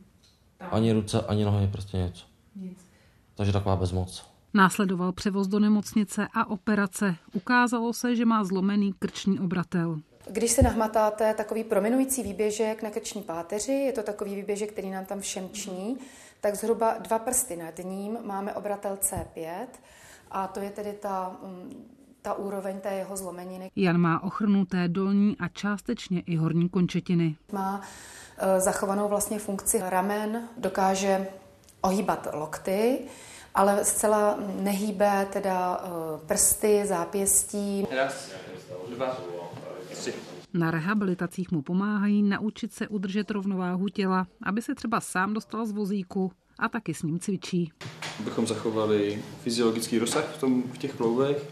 Speaker 53: Ani ruce, ani nohy, prostě nic. nic. Takže taková bezmoc.
Speaker 51: Následoval převoz do nemocnice a operace. Ukázalo se, že má zlomený krční obratel.
Speaker 52: Když se nahmatáte takový prominující výběžek na krční páteři, je to takový výběžek, který nám tam všem ční, tak zhruba dva prsty nad ním máme obratel C5 a to je tedy ta mm, ta úroveň té jeho zlomeniny.
Speaker 51: Jan má ochrnuté dolní a částečně i horní končetiny.
Speaker 52: Má e, zachovanou vlastně funkci ramen, dokáže ohýbat lokty, ale zcela nehýbe teda e, prsty, zápěstí. Raz, dva,
Speaker 51: tři. Na rehabilitacích mu pomáhají naučit se udržet rovnováhu těla, aby se třeba sám dostal z vozíku a taky s ním cvičí.
Speaker 54: Abychom zachovali fyziologický rozsah v, tom, v těch kloubech,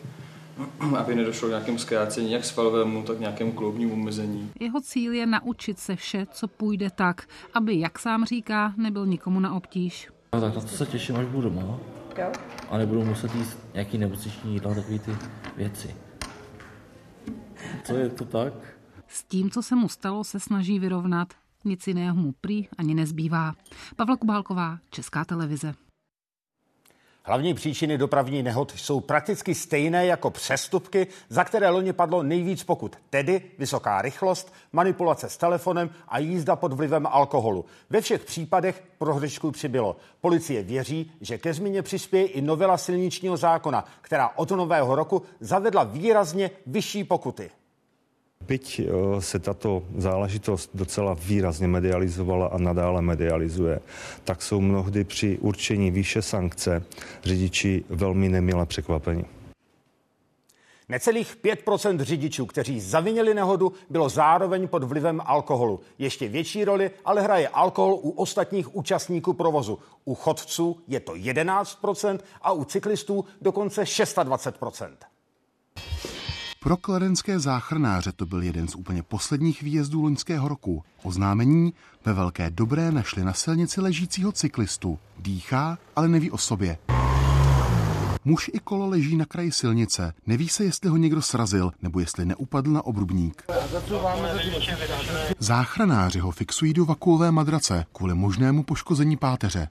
Speaker 54: aby nedošlo k nějakému zkrácení, jak svalovému, tak nějakému kloubnímu omezení.
Speaker 51: Jeho cíl je naučit se vše, co půjde tak, aby, jak sám říká, nebyl nikomu na obtíž.
Speaker 53: A tak na to se těším, až budu doma. Jo? A nebudu muset jíst nějaký nemocniční jídla, takové ty věci. Co je to tak?
Speaker 51: S tím, co se mu stalo, se snaží vyrovnat. Nic jiného mu prý ani nezbývá. Pavla Kubálková, Česká televize.
Speaker 2: Hlavní příčiny dopravní nehod jsou prakticky stejné jako přestupky, za které loni padlo nejvíc pokud, tedy vysoká rychlost, manipulace s telefonem a jízda pod vlivem alkoholu. Ve všech případech prohřešků přibylo. Policie věří, že ke změně přispěje i novela silničního zákona, která od nového roku zavedla výrazně vyšší pokuty.
Speaker 55: Byť eh, se tato záležitost docela výrazně medializovala a nadále medializuje, tak jsou mnohdy při určení výše sankce řidiči velmi nemile překvapeni.
Speaker 2: Necelých 5% řidičů, kteří zavinili nehodu, bylo zároveň pod vlivem alkoholu. Ještě větší roli ale hraje alkohol u ostatních účastníků provozu. U chodců je to 11% a u cyklistů dokonce 26%.
Speaker 56: Pro kladenské záchranáře to byl jeden z úplně posledních výjezdů loňského roku. Oznámení ve Velké Dobré našli na silnici ležícího cyklistu. Dýchá, ale neví o sobě. Muž i kolo leží na kraji silnice. Neví se, jestli ho někdo srazil, nebo jestli neupadl na obrubník. Záchranáři ho fixují do vakuové madrace kvůli možnému poškození páteře.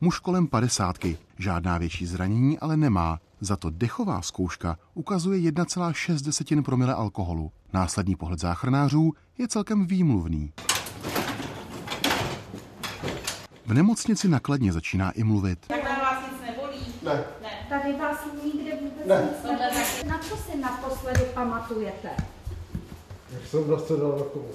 Speaker 56: Muž kolem padesátky. Žádná větší zranění ale nemá. Za to dechová zkouška ukazuje 1,6 promile alkoholu. Následný pohled záchranářů je celkem výmluvný. V nemocnici nakladně začíná i mluvit.
Speaker 57: Tak vás nic nebolí?
Speaker 58: Ne.
Speaker 59: ne. Tady vás nikde vůbec
Speaker 58: ne.
Speaker 59: nic Na co si naposledy pamatujete?
Speaker 58: Jak jsem nasedal na kolu.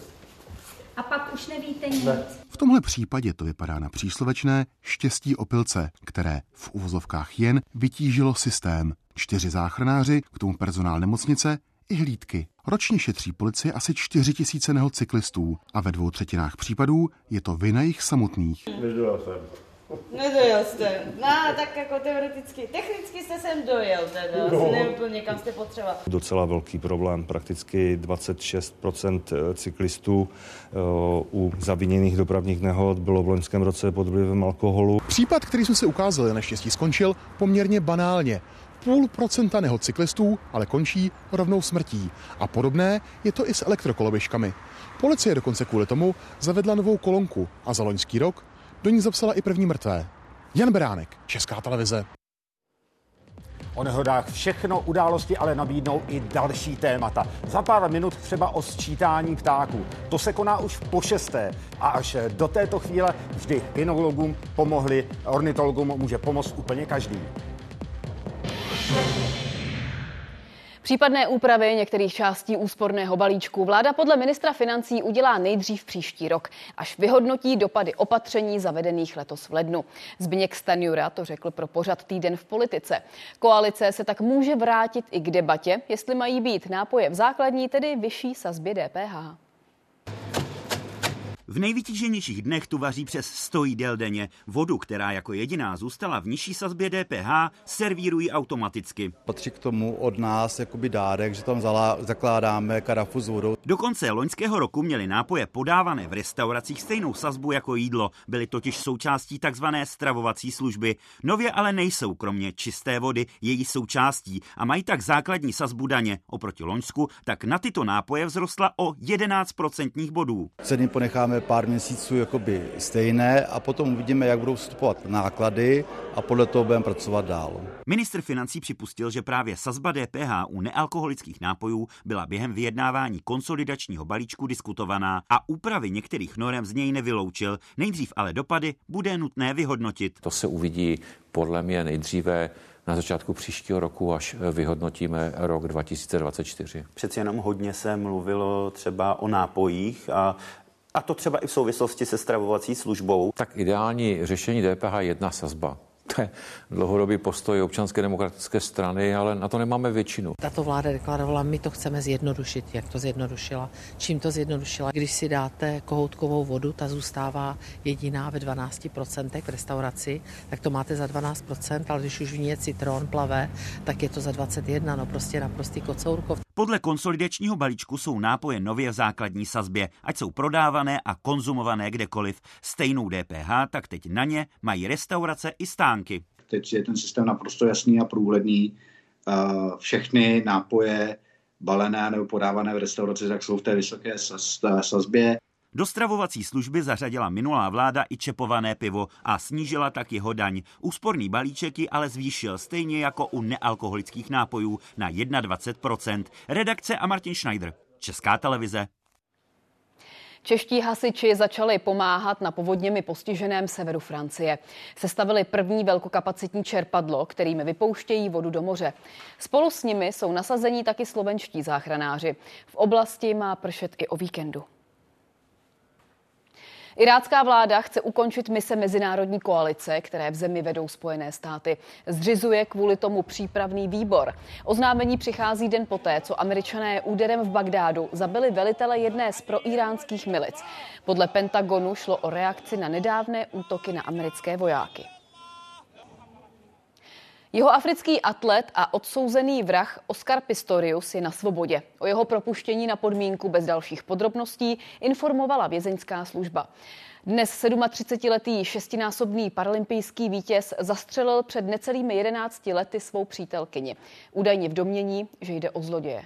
Speaker 59: A pak už nevíte nic.
Speaker 58: Ne.
Speaker 56: V tomhle případě to vypadá na příslovečné štěstí opilce, které v uvozovkách jen vytížilo systém. Čtyři záchranáři, k tomu personál nemocnice i hlídky. Ročně šetří policie asi 4 tisíce nehod cyklistů a ve dvou třetinách případů je to vina jich samotných.
Speaker 58: Jsem.
Speaker 60: Nedojel jste. No, tak jako teoreticky, technicky jste sem dojel, teda. No. Nevím úplně, kam jste potřeba.
Speaker 55: Docela velký problém. Prakticky 26% cyklistů u zaviněných dopravních nehod bylo v loňském roce pod vlivem alkoholu.
Speaker 56: Případ, který jsme si ukázali, naštěstí skončil poměrně banálně. Půl procenta nehod cyklistů ale končí rovnou smrtí. A podobné je to i s elektrokoloběžkami. Policie dokonce kvůli tomu zavedla novou kolonku a za loňský rok do ní zapsala i první mrtvé. Jan Beránek, Česká televize.
Speaker 2: O nehodách všechno události ale nabídnou i další témata. Za pár minut třeba o sčítání ptáků. To se koná už po šesté a až do této chvíle vždy kinologům pomohli, ornitologům může pomoct úplně každý.
Speaker 1: Případné úpravy některých částí úsporného balíčku vláda podle ministra financí udělá nejdřív příští rok, až vyhodnotí dopady opatření zavedených letos v lednu. Zbigněk Stanjura to řekl pro pořad týden v politice. Koalice se tak může vrátit i k debatě, jestli mají být nápoje v základní, tedy vyšší sazbě DPH.
Speaker 61: V nejvytíženějších dnech tu vaří přes 100 jídel denně. Vodu, která jako jediná zůstala v nižší sazbě DPH, servírují automaticky.
Speaker 62: Patří k tomu od nás jakoby dárek, že tam zakládáme karafu s vodou.
Speaker 61: Do konce loňského roku měly nápoje podávané v restauracích stejnou sazbu jako jídlo. Byly totiž součástí takzvané stravovací služby. Nově ale nejsou, kromě čisté vody, její součástí a mají tak základní sazbu daně. Oproti Loňsku tak na tyto nápoje vzrostla o 11 procentních bodů.
Speaker 62: Ceny ponecháme pár měsíců jakoby stejné a potom uvidíme, jak budou vstupovat náklady a podle toho budeme pracovat dál.
Speaker 61: Ministr financí připustil, že právě sazba DPH u nealkoholických nápojů byla během vyjednávání konsolidačního balíčku diskutovaná a úpravy některých norem z něj nevyloučil. Nejdřív ale dopady bude nutné vyhodnotit.
Speaker 63: To se uvidí podle mě nejdříve na začátku příštího roku, až vyhodnotíme rok 2024.
Speaker 64: Přeci jenom hodně se mluvilo třeba o nápojích a a to třeba i v souvislosti se stravovací službou.
Speaker 63: Tak ideální řešení DPH je jedna sazba. To je dlouhodobý postoj občanské demokratické strany, ale na to nemáme většinu.
Speaker 65: Tato vláda deklarovala, my to chceme zjednodušit. Jak to zjednodušila? Čím to zjednodušila? Když si dáte kohoutkovou vodu, ta zůstává jediná ve 12% v restauraci, tak to máte za 12%, ale když už v ní je citron plavé, tak je to za 21, no prostě naprostý kocourkov.
Speaker 61: Podle konsolidačního balíčku jsou nápoje nově v základní sazbě, ať jsou prodávané a konzumované kdekoliv. Stejnou DPH, tak teď na ně mají restaurace i stánky.
Speaker 66: Teď je ten systém naprosto jasný a průhledný. Všechny nápoje balené nebo podávané v restauraci, tak jsou v té vysoké sazbě.
Speaker 61: Do stravovací služby zařadila minulá vláda i čepované pivo a snížila tak jeho daň. Úsporný balíček ji ale zvýšil stejně jako u nealkoholických nápojů na 21%. Redakce a Martin Schneider, Česká televize.
Speaker 1: Čeští hasiči začali pomáhat na povodněmi postiženém severu Francie. Sestavili první velkokapacitní čerpadlo, kterými vypouštějí vodu do moře. Spolu s nimi jsou nasazení taky slovenští záchranáři. V oblasti má pršet i o víkendu. Irácká vláda chce ukončit mise mezinárodní koalice, které v zemi vedou Spojené státy. Zřizuje kvůli tomu přípravný výbor. Oznámení přichází den poté, co američané úderem v Bagdádu zabili velitele jedné z proiránských milic. Podle Pentagonu šlo o reakci na nedávné útoky na americké vojáky. Jeho africký atlet a odsouzený vrah Oscar Pistorius je na svobodě. O jeho propuštění na podmínku bez dalších podrobností informovala vězeňská služba. Dnes 37-letý šestinásobný paralympijský vítěz zastřelil před necelými 11 lety svou přítelkyni. Údajně v domění, že jde o zloděje.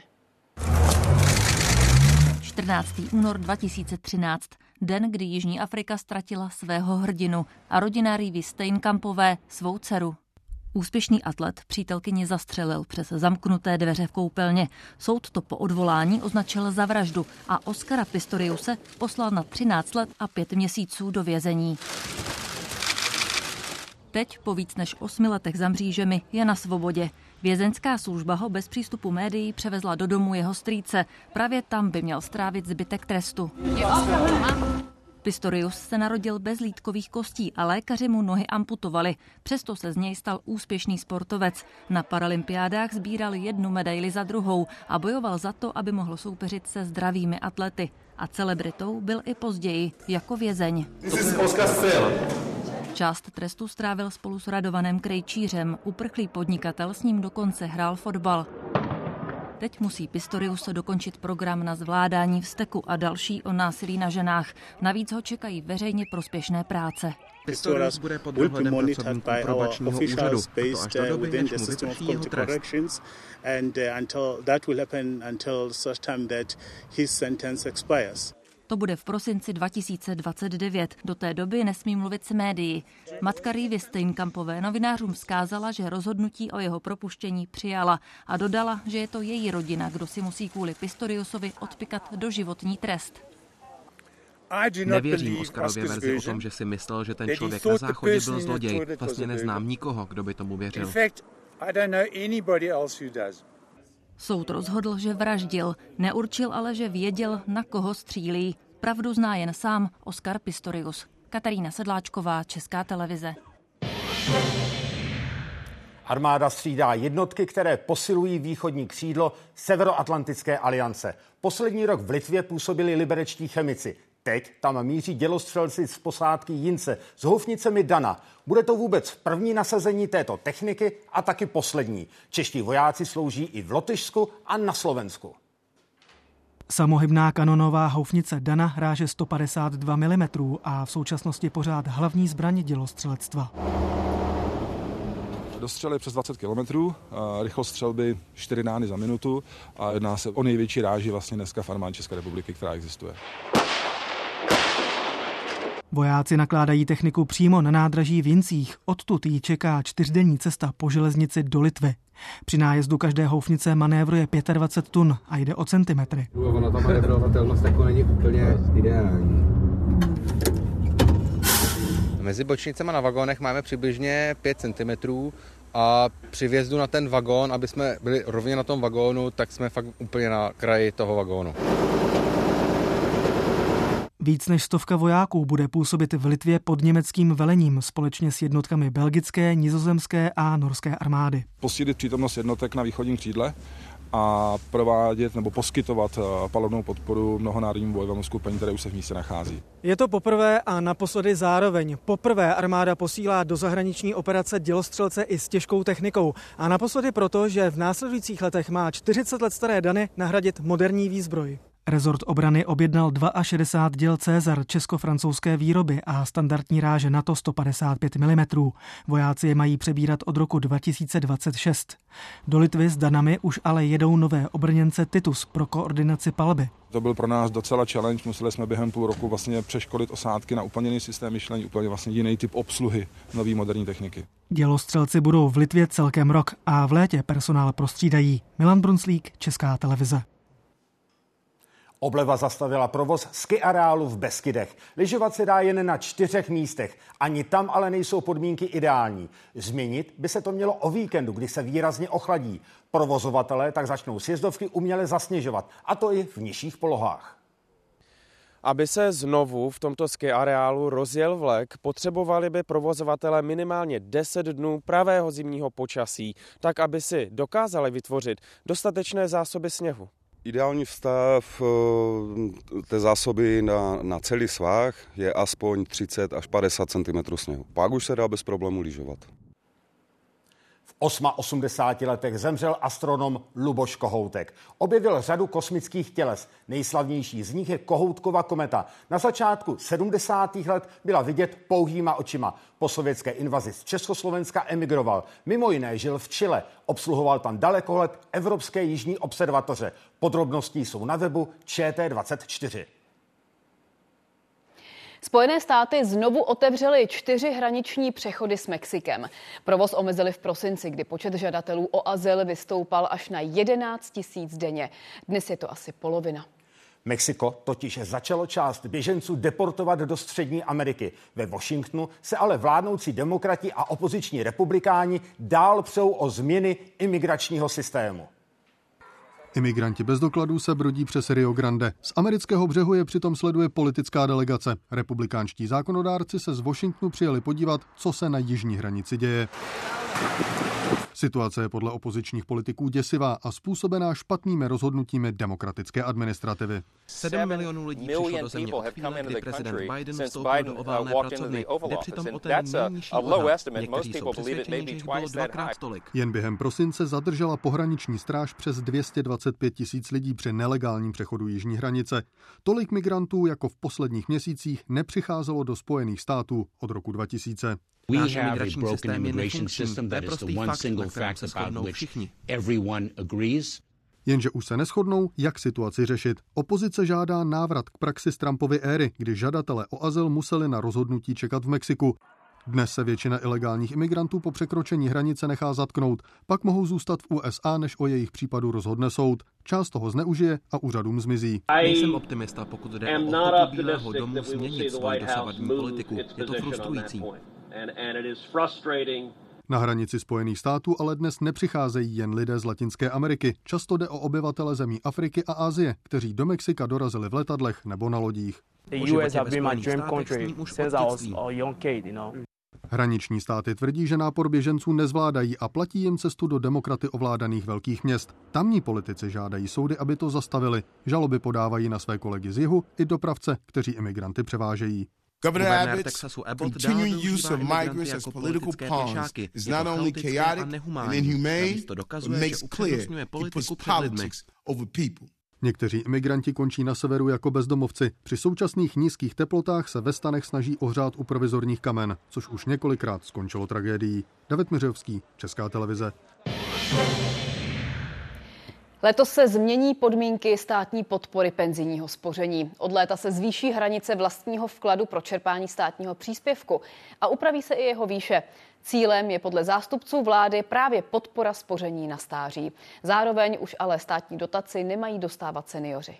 Speaker 57: 14. únor 2013, den, kdy Jižní Afrika ztratila svého hrdinu a rodina Rivy Steinkampové svou dceru Úspěšný atlet přítelkyni zastřelil přes zamknuté dveře v koupelně. Soud to po odvolání označil za vraždu a Oskara Pistoriuse poslal na 13 let a 5 měsíců do vězení. Teď, po víc než osmi letech za mřížemi, je na svobodě. Vězeňská služba ho bez přístupu médií převezla do domu jeho strýce. Právě tam by měl strávit zbytek trestu. Pistorius se narodil bez lítkových kostí a lékaři mu nohy amputovali. Přesto se z něj stal úspěšný sportovec. Na paralympiádách sbíral jednu medaili za druhou a bojoval za to, aby mohl soupeřit se zdravými atlety. A celebritou byl i později, jako vězeň. Část trestu strávil spolu s Radovanem Krejčířem. Uprchlý podnikatel s ním dokonce hrál fotbal. Teď musí Pistorius dokončit program na zvládání vzteku a další o násilí na ženách. Navíc ho čekají veřejně prospěšné práce.
Speaker 67: Pistorius bude pod dohledem pracovníků probačního úřadu, a to až do doby, než mu vyprší jeho trest.
Speaker 57: To bude v prosinci 2029. Do té doby nesmí mluvit s médií. Matka Rývy Steinkampové novinářům vzkázala, že rozhodnutí o jeho propuštění přijala a dodala, že je to její rodina, kdo si musí kvůli Pistoriusovi odpikat doživotní trest.
Speaker 68: Nevěřím Oskarově verzi o tom, že si myslel, že ten člověk na záchodě byl zloděj. Vlastně neznám nikoho, kdo by tomu věřil.
Speaker 57: Soud rozhodl, že vraždil, neurčil ale, že věděl, na koho střílí. Pravdu zná jen sám Oskar Pistorius. Katarína Sedláčková, Česká televize.
Speaker 2: Armáda střídá jednotky, které posilují východní křídlo Severoatlantické aliance. Poslední rok v Litvě působili liberečtí chemici. Teď tam míří dělostřelci z posádky Jince s houfnicemi Dana. Bude to vůbec první nasazení této techniky a taky poslední. Čeští vojáci slouží i v Lotyšsku a na Slovensku.
Speaker 69: Samohybná kanonová houfnice Dana hráže 152 mm a v současnosti pořád hlavní zbraně dělostřelectva.
Speaker 32: Dostřel přes 20 km, rychlost střelby 4 nány za minutu a jedná se o největší ráži vlastně dneska v armádě České republiky, která existuje.
Speaker 69: Vojáci nakládají techniku přímo na nádraží v Jincích. Odtud jí čeká čtyřdenní cesta po železnici do Litvy. Při nájezdu každé houfnice manévruje 25 tun a jde o centimetry.
Speaker 70: Ona ta manévrovatelnost jako není úplně ideální.
Speaker 71: Mezi bočnicemi na vagónech máme přibližně 5 cm a při vjezdu na ten vagón, aby jsme byli rovně na tom vagónu, tak jsme fakt úplně na kraji toho vagónu.
Speaker 69: Víc než stovka vojáků bude působit v Litvě pod německým velením společně s jednotkami belgické, nizozemské a norské armády.
Speaker 32: Posílit přítomnost jednotek na východním křídle a provádět nebo poskytovat eh, palobnou podporu mnohonárodnímu bojovému skupení, které už se v místě nachází.
Speaker 69: Je to poprvé a naposledy zároveň. Poprvé armáda posílá do zahraniční operace dělostřelce i s těžkou technikou. A naposledy proto, že v následujících letech má 40 let staré Dany nahradit moderní výzbroj. Rezort obrany objednal 62 děl Cezar česko-francouzské výroby a standardní ráže NATO 155 mm. Vojáci je mají přebírat od roku 2026. Do Litvy s Danami už ale jedou nové obrněnce Titus pro koordinaci palby.
Speaker 32: To byl pro nás docela challenge, museli jsme během půl roku vlastně přeškolit osádky na úplně jiný systém myšlení, úplně vlastně jiný typ obsluhy nový moderní techniky.
Speaker 69: Dělostřelci budou v Litvě celkem rok a v létě personál prostřídají. Milan Brunslík, Česká televize.
Speaker 2: Obleva zastavila provoz ski areálu v Beskydech. Lyžovat se dá jen na čtyřech místech. Ani tam ale nejsou podmínky ideální. Změnit by se to mělo o víkendu, kdy se výrazně ochladí. Provozovatelé tak začnou sjezdovky uměle zasněžovat, a to i v nižších polohách.
Speaker 72: Aby se znovu v tomto ski areálu rozjel vlek, potřebovali by provozovatele minimálně 10 dnů pravého zimního počasí, tak aby si dokázali vytvořit dostatečné zásoby sněhu.
Speaker 32: Ideální stav eh, té zásoby na, na celý svah je aspoň 30 až 50 cm sněhu. Pak už se dá bez problémů lyžovat.
Speaker 2: V 88 letech zemřel astronom Luboš Kohoutek. Objevil řadu kosmických těles. Nejslavnější z nich je Kohoutkova kometa. Na začátku 70. let byla vidět pouhýma očima. Po sovětské invazi z Československa emigroval. Mimo jiné žil v Chile. Obsluhoval tam dalekohled Evropské jižní observatoře. Podrobnosti jsou na webu ČT24.
Speaker 1: Spojené státy znovu otevřely čtyři hraniční přechody s Mexikem. Provoz omezili v prosinci, kdy počet žadatelů o azyl vystoupal až na 11 tisíc denně. Dnes je to asi polovina.
Speaker 2: Mexiko totiž začalo část běženců deportovat do Střední Ameriky. Ve Washingtonu se ale vládnoucí demokrati a opoziční republikáni dál přou o změny imigračního systému.
Speaker 73: Imigranti bez dokladů se brodí přes Rio Grande. Z amerického břehu je přitom sleduje politická delegace. Republikánští zákonodárci se z Washingtonu přijeli podívat, co se na jižní hranici děje. Situace je podle opozičních politiků děsivá a způsobená špatnými rozhodnutími demokratické administrativy.
Speaker 32: 7 milionů lidí přišlo do země od chvíle, kdy prezident Biden vstoupil do oválné pracovny. Jde přitom o ten nejnižší odhad. Někteří jsou přesvědčeni, že jich bylo dvakrát tolik.
Speaker 73: Jen během prosince zadržela pohraniční stráž přes 225 tisíc lidí při nelegálním přechodu jižní hranice. Tolik migrantů jako v posledních měsících nepřicházelo do Spojených států od roku 2000.
Speaker 32: We have a broken immigration system that is the one single fact about which everyone agrees.
Speaker 73: Jenže už se neschodnou, jak situaci řešit. Opozice žádá návrat k praxi z Trumpovy éry, kdy žadatelé o azyl museli na rozhodnutí čekat v Mexiku. Dnes se většina ilegálních imigrantů po překročení hranice nechá zatknout, pak mohou zůstat v USA, než o jejich případu rozhodne soud. Část toho zneužije a úřadům zmizí.
Speaker 32: Nejsem optimista, pokud jde o ochotu Bílého domu změnit svoji dosavadní politiku. Je to frustrující.
Speaker 73: Na hranici Spojených států ale dnes nepřicházejí jen lidé z Latinské Ameriky. Často jde o obyvatele zemí Afriky a Asie, kteří do Mexika dorazili v letadlech nebo na lodích. Hraniční státy tvrdí, že nápor běženců nezvládají a platí jim cestu do demokraty ovládaných velkých měst. Tamní politici žádají soudy, aby to zastavili. Žaloby podávají na své kolegy z jihu i dopravce, kteří imigranty převážejí.
Speaker 74: Governor Abbott's continuing use of migrants as political pawns is not only chaotic and inhumane, but makes clear he puts politics over people.
Speaker 73: Někteří imigranti končí na severu jako bezdomovci. Při současných nízkých teplotách se ve stanech snaží ohřát u provizorních kamen, což už několikrát skončilo tragédií. David Miřovský, Česká televize.
Speaker 1: Letos se změní podmínky státní podpory penzijního spoření. Od léta se zvýší hranice vlastního vkladu pro čerpání státního příspěvku a upraví se i jeho výše. Cílem je podle zástupců vlády právě podpora spoření na stáří. Zároveň už ale státní dotaci nemají dostávat seniori.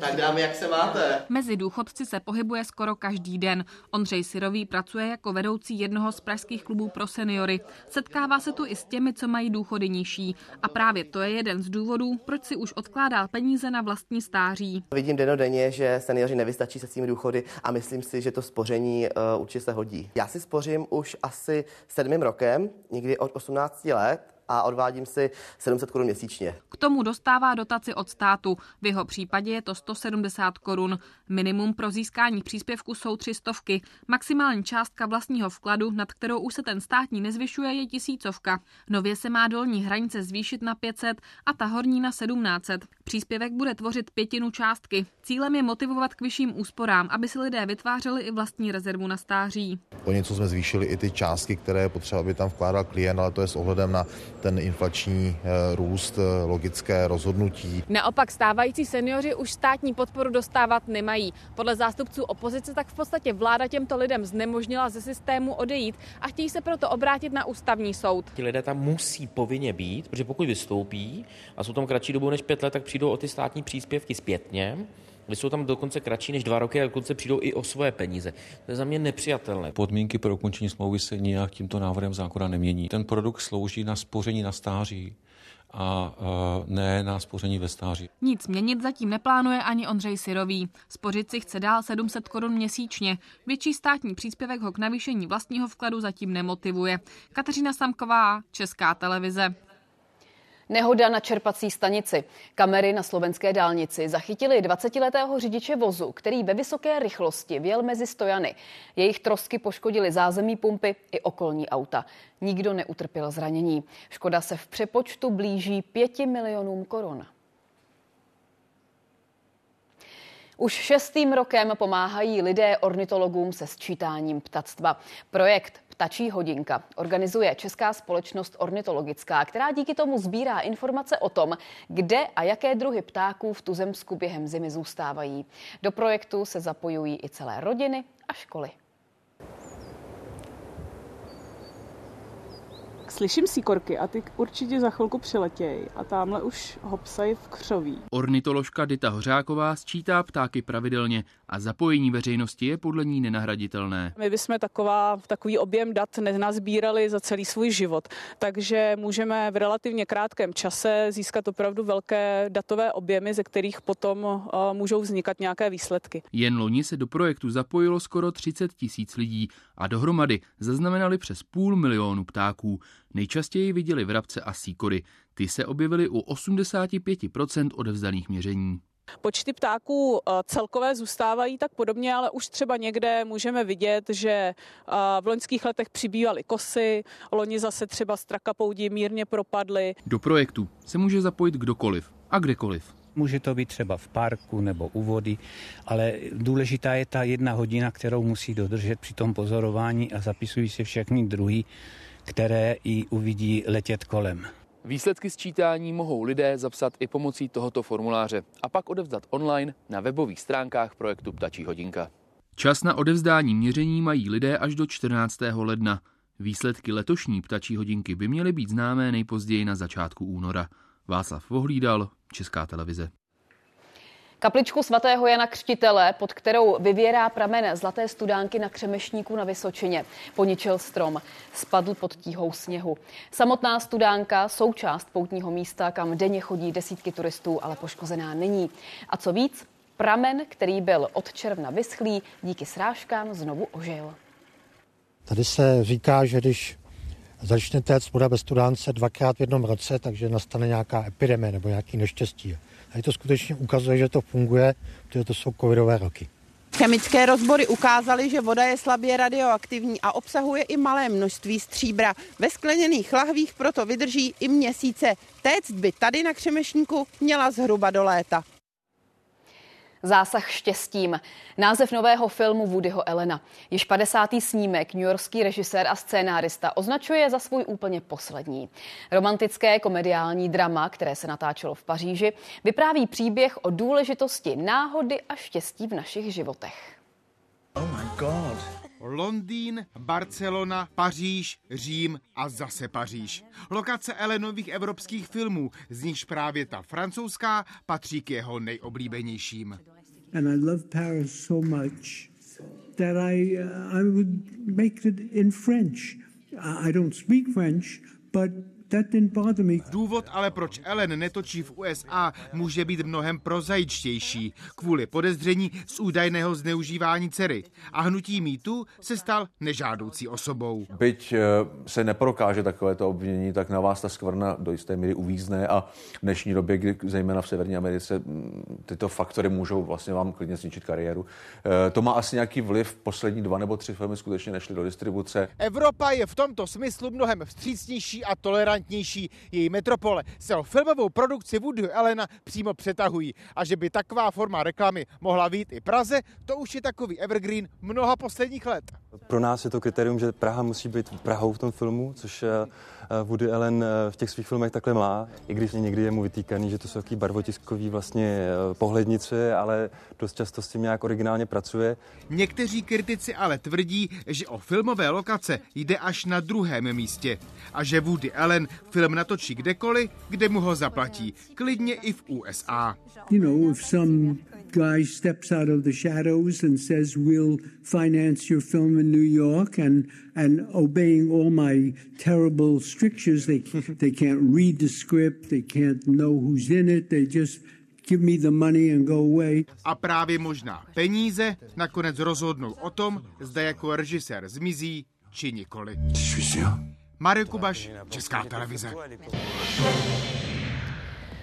Speaker 75: Tak dámy, jak se máte?
Speaker 76: Mezi důchodci se pohybuje skoro každý den. Ondřej Syrový pracuje jako vedoucí jednoho z pražských klubů pro seniory. Setkává se tu i s těmi, co mají důchody nižší. A právě to je jeden z důvodů, proč si už odkládá peníze na vlastní stáří.
Speaker 75: Vidím denodenně, že seniori nevystačí se svými důchody a myslím si, že to spoření uh, určitě se hodí. Já si spořím už asi sedmým rokem, někdy od 18 let a odvádím si 700 korun měsíčně.
Speaker 76: K tomu dostává dotaci od státu. V jeho případě je to 170 korun. Minimum pro získání příspěvku jsou tři stovky. Maximální částka vlastního vkladu, nad kterou už se ten státní nezvyšuje, je tisícovka. Nově se má dolní hranice zvýšit na 500 a ta horní na 1700. Příspěvek bude tvořit pětinu částky. Cílem je motivovat k vyšším úsporám, aby si lidé vytvářeli i vlastní rezervu na stáří.
Speaker 77: O něco jsme zvýšili i ty částky, které je potřeba, aby tam vkládal klient, ale to je s ohledem na ten inflační eh, růst, eh, logické rozhodnutí.
Speaker 76: Naopak stávající seniori už státní podporu dostávat nemají. Podle zástupců opozice tak v podstatě vláda těmto lidem znemožnila ze systému odejít a chtějí se proto obrátit na ústavní soud.
Speaker 19: Ti lidé tam musí povinně být, protože pokud vystoupí a jsou tam kratší dobu než pět let, tak přijdou o ty státní příspěvky zpětně. Když jsou tam dokonce kratší než dva roky a dokonce přijdou i o svoje peníze. To je za mě nepřijatelné.
Speaker 42: Podmínky pro ukončení smlouvy se nijak tímto návrhem zákona nemění. Ten produkt slouží na spoření na stáří a ne na spoření ve stáří.
Speaker 76: Nic měnit zatím neplánuje ani Ondřej Syrový. Spořit si chce dál 700 korun měsíčně. Větší státní příspěvek ho k navýšení vlastního vkladu zatím nemotivuje. Kateřina Samková, Česká televize. Nehoda na čerpací stanici. Kamery na slovenské dálnici zachytili 20-letého řidiče vozu, který ve vysoké rychlosti vjel mezi stojany. Jejich trosky poškodily zázemí pumpy i okolní auta. Nikdo neutrpěl zranění. Škoda se v přepočtu blíží 5 milionům korun. Už šestým rokem pomáhají lidé ornitologům se sčítáním ptactva. Projekt Ptačí hodinka organizuje Česká společnost ornitologická, která díky tomu sbírá informace o tom, kde a jaké druhy ptáků v tuzemsku během zimy zůstávají. Do projektu se zapojují i celé rodiny a školy.
Speaker 78: Slyším síkorky a ty určitě za chvilku přiletějí a tamhle už hopsají v křoví.
Speaker 79: Ornitoložka Dita Hořáková sčítá ptáky pravidelně a zapojení veřejnosti je podle ní nenahraditelné.
Speaker 78: My bychom taková, takový objem dat nenazbírali za celý svůj život, takže můžeme v relativně krátkém čase získat opravdu velké datové objemy, ze kterých potom uh, můžou vznikat nějaké výsledky.
Speaker 79: Jen loni se do projektu zapojilo skoro 30 tisíc lidí a dohromady zaznamenali přes půl milionu ptáků. Nejčastěji viděli vrabce a síkory. Ty se objevily u 85% odevzdaných měření.
Speaker 78: Počty ptáků eh, celkové zůstávají tak podobně, ale už třeba někde můžeme vidět, že eh, v loňských letech přibývaly kosy, loni zase třeba strakapoudi mírně propadly.
Speaker 79: Do projektu se může zapojit kdokoliv a kdekoliv.
Speaker 80: Může to být třeba v parku nebo u vody, ale důležitá je ta jedna hodina, kterou musí dodržet při tom pozorování a zapisují si všechny druhy, které i uvidí letět kolem.
Speaker 79: Výsledky sčítání mohou lidé zapsat i pomocí tohoto formuláře a pak odevzdat online na webových stránkách projektu Ptačí hodinka. Čas na odevzdání měření mají lidé až do 14. ledna. Výsledky letošní ptačí hodinky by měly být známé nejpozději na začátku února. Václav Vohlídal, Česká televize.
Speaker 1: Kapličku svatého Jana Křtitele, pod kterou vyvěrá pramen zlaté studánky na Křemešníku na Vysočině, poničil strom. Spadl pod tíhou sněhu. Samotná studánka, součást poutního místa, kam denně chodí desítky turistů, ale poškozená není. A co víc, pramen, který byl od června vyschlý, díky srážkám znovu ožil.
Speaker 76: Tady se říká, že když začne téct voda ve studánce dvakrát v jednom roce, takže nastane nějaká epidemie nebo nějaký neštěstí. A to skutečně ukazuje, že to funguje, protože to jsou covidové roky.
Speaker 81: Chemické rozbory ukázaly, že voda je slabě radioaktivní a obsahuje i malé množství stříbra. Ve skleněných lahvích proto vydrží i měsíce. Téct by tady na Křemešníku měla zhruba do léta.
Speaker 1: Zásah štěstím. Název nového filmu Woodyho Elena. Již 50. snímek newyorský režisér a scénárista označuje za svůj úplně poslední. Romantické komediální drama, které se natáčelo v Paříži, vypráví příběh o důležitosti náhody a štěstí v našich životech.
Speaker 82: Oh my God. Londýn, Barcelona, Paříž, Řím a zase Paříž. Lokace Elenových evropských filmů, z nichž právě ta francouzská patří k jeho nejoblíbenějším. And I love Paris so much that I, uh, I would make it in French. I don't speak French, but Důvod ale proč Ellen netočí v USA může být mnohem prozaičtější kvůli podezření z údajného zneužívání dcery a hnutí mýtu se stal nežádoucí osobou.
Speaker 83: Byť eh, se neprokáže takovéto obvinění, tak na vás ta skvrna do jisté míry uvízne a v dnešní době, kdy zejména v Severní Americe mm, tyto faktory můžou vlastně vám klidně zničit kariéru. Eh, to má asi nějaký vliv. Poslední dva nebo tři filmy skutečně nešly do distribuce.
Speaker 82: Evropa je v tomto smyslu mnohem vstřícnější a tolerantnější relevantnější. Její metropole se o filmovou produkci Woody Elena přímo přetahují. A že by taková forma reklamy mohla být i Praze, to už je takový evergreen mnoha posledních let.
Speaker 84: Pro nás je to kritérium, že Praha musí být Prahou v tom filmu, což eh, Woody Allen eh, v těch svých filmech takhle má, i když někdy je mu vytýkaný, že to jsou takový barvotiskový vlastně eh, pohlednice, ale dost často s tím nějak originálně pracuje.
Speaker 82: Někteří kritici ale tvrdí, že o filmové lokace jde až na druhém místě a že Woody Allen film natočí kdekoliv, kde mu ho zaplatí, klidně i v USA. You know, if some guy steps out of the shadows and says, We'll finance your film in New York, and, and obeying all my terrible strictures. They, they can't read the script, they can't know who's in it, they just give me the money and go away. A právě možná peníze nakonec rozhodnou o tom, zda jako režisér zmizí či nikoli. Marek Kubaš, Česká televize.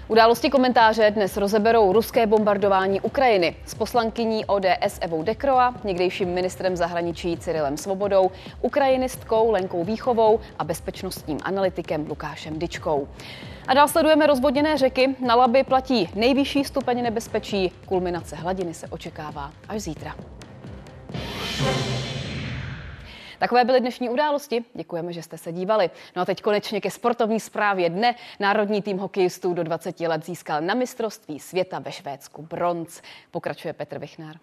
Speaker 1: Události komentáře dnes rozeberou ruské bombardování Ukrajiny s poslankyní ODS Evou Dekroa, někdejším ministrem zahraničí Cyrilem Svobodou, ukrajinistkou Lenkou Výchovou a bezpečnostním analytikem Lukášem Dyčkou. A dál sledujeme rozvodněné řeky. Na Laby platí nejvyšší stupeň nebezpečí. Kulminace hladiny se očekává až zítra. Takové byly dnešní události. Děkujeme, že jste se dívali. No a teď konečně ke sportovní zprávě dne. Národní tým hokejistů do 20 let získal na mistrovství světa ve Švédsku bronz. Pokračuje Petr Vichnár.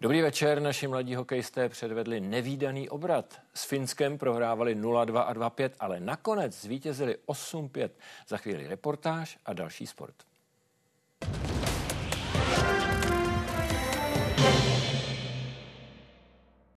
Speaker 85: Dobrý večer, naši mladí hokejisté předvedli nevýdaný obrat. S Finskem prohrávali 0-2 a 2-5, ale nakonec zvítězili 8-5. Za chvíli reportáž a další sport.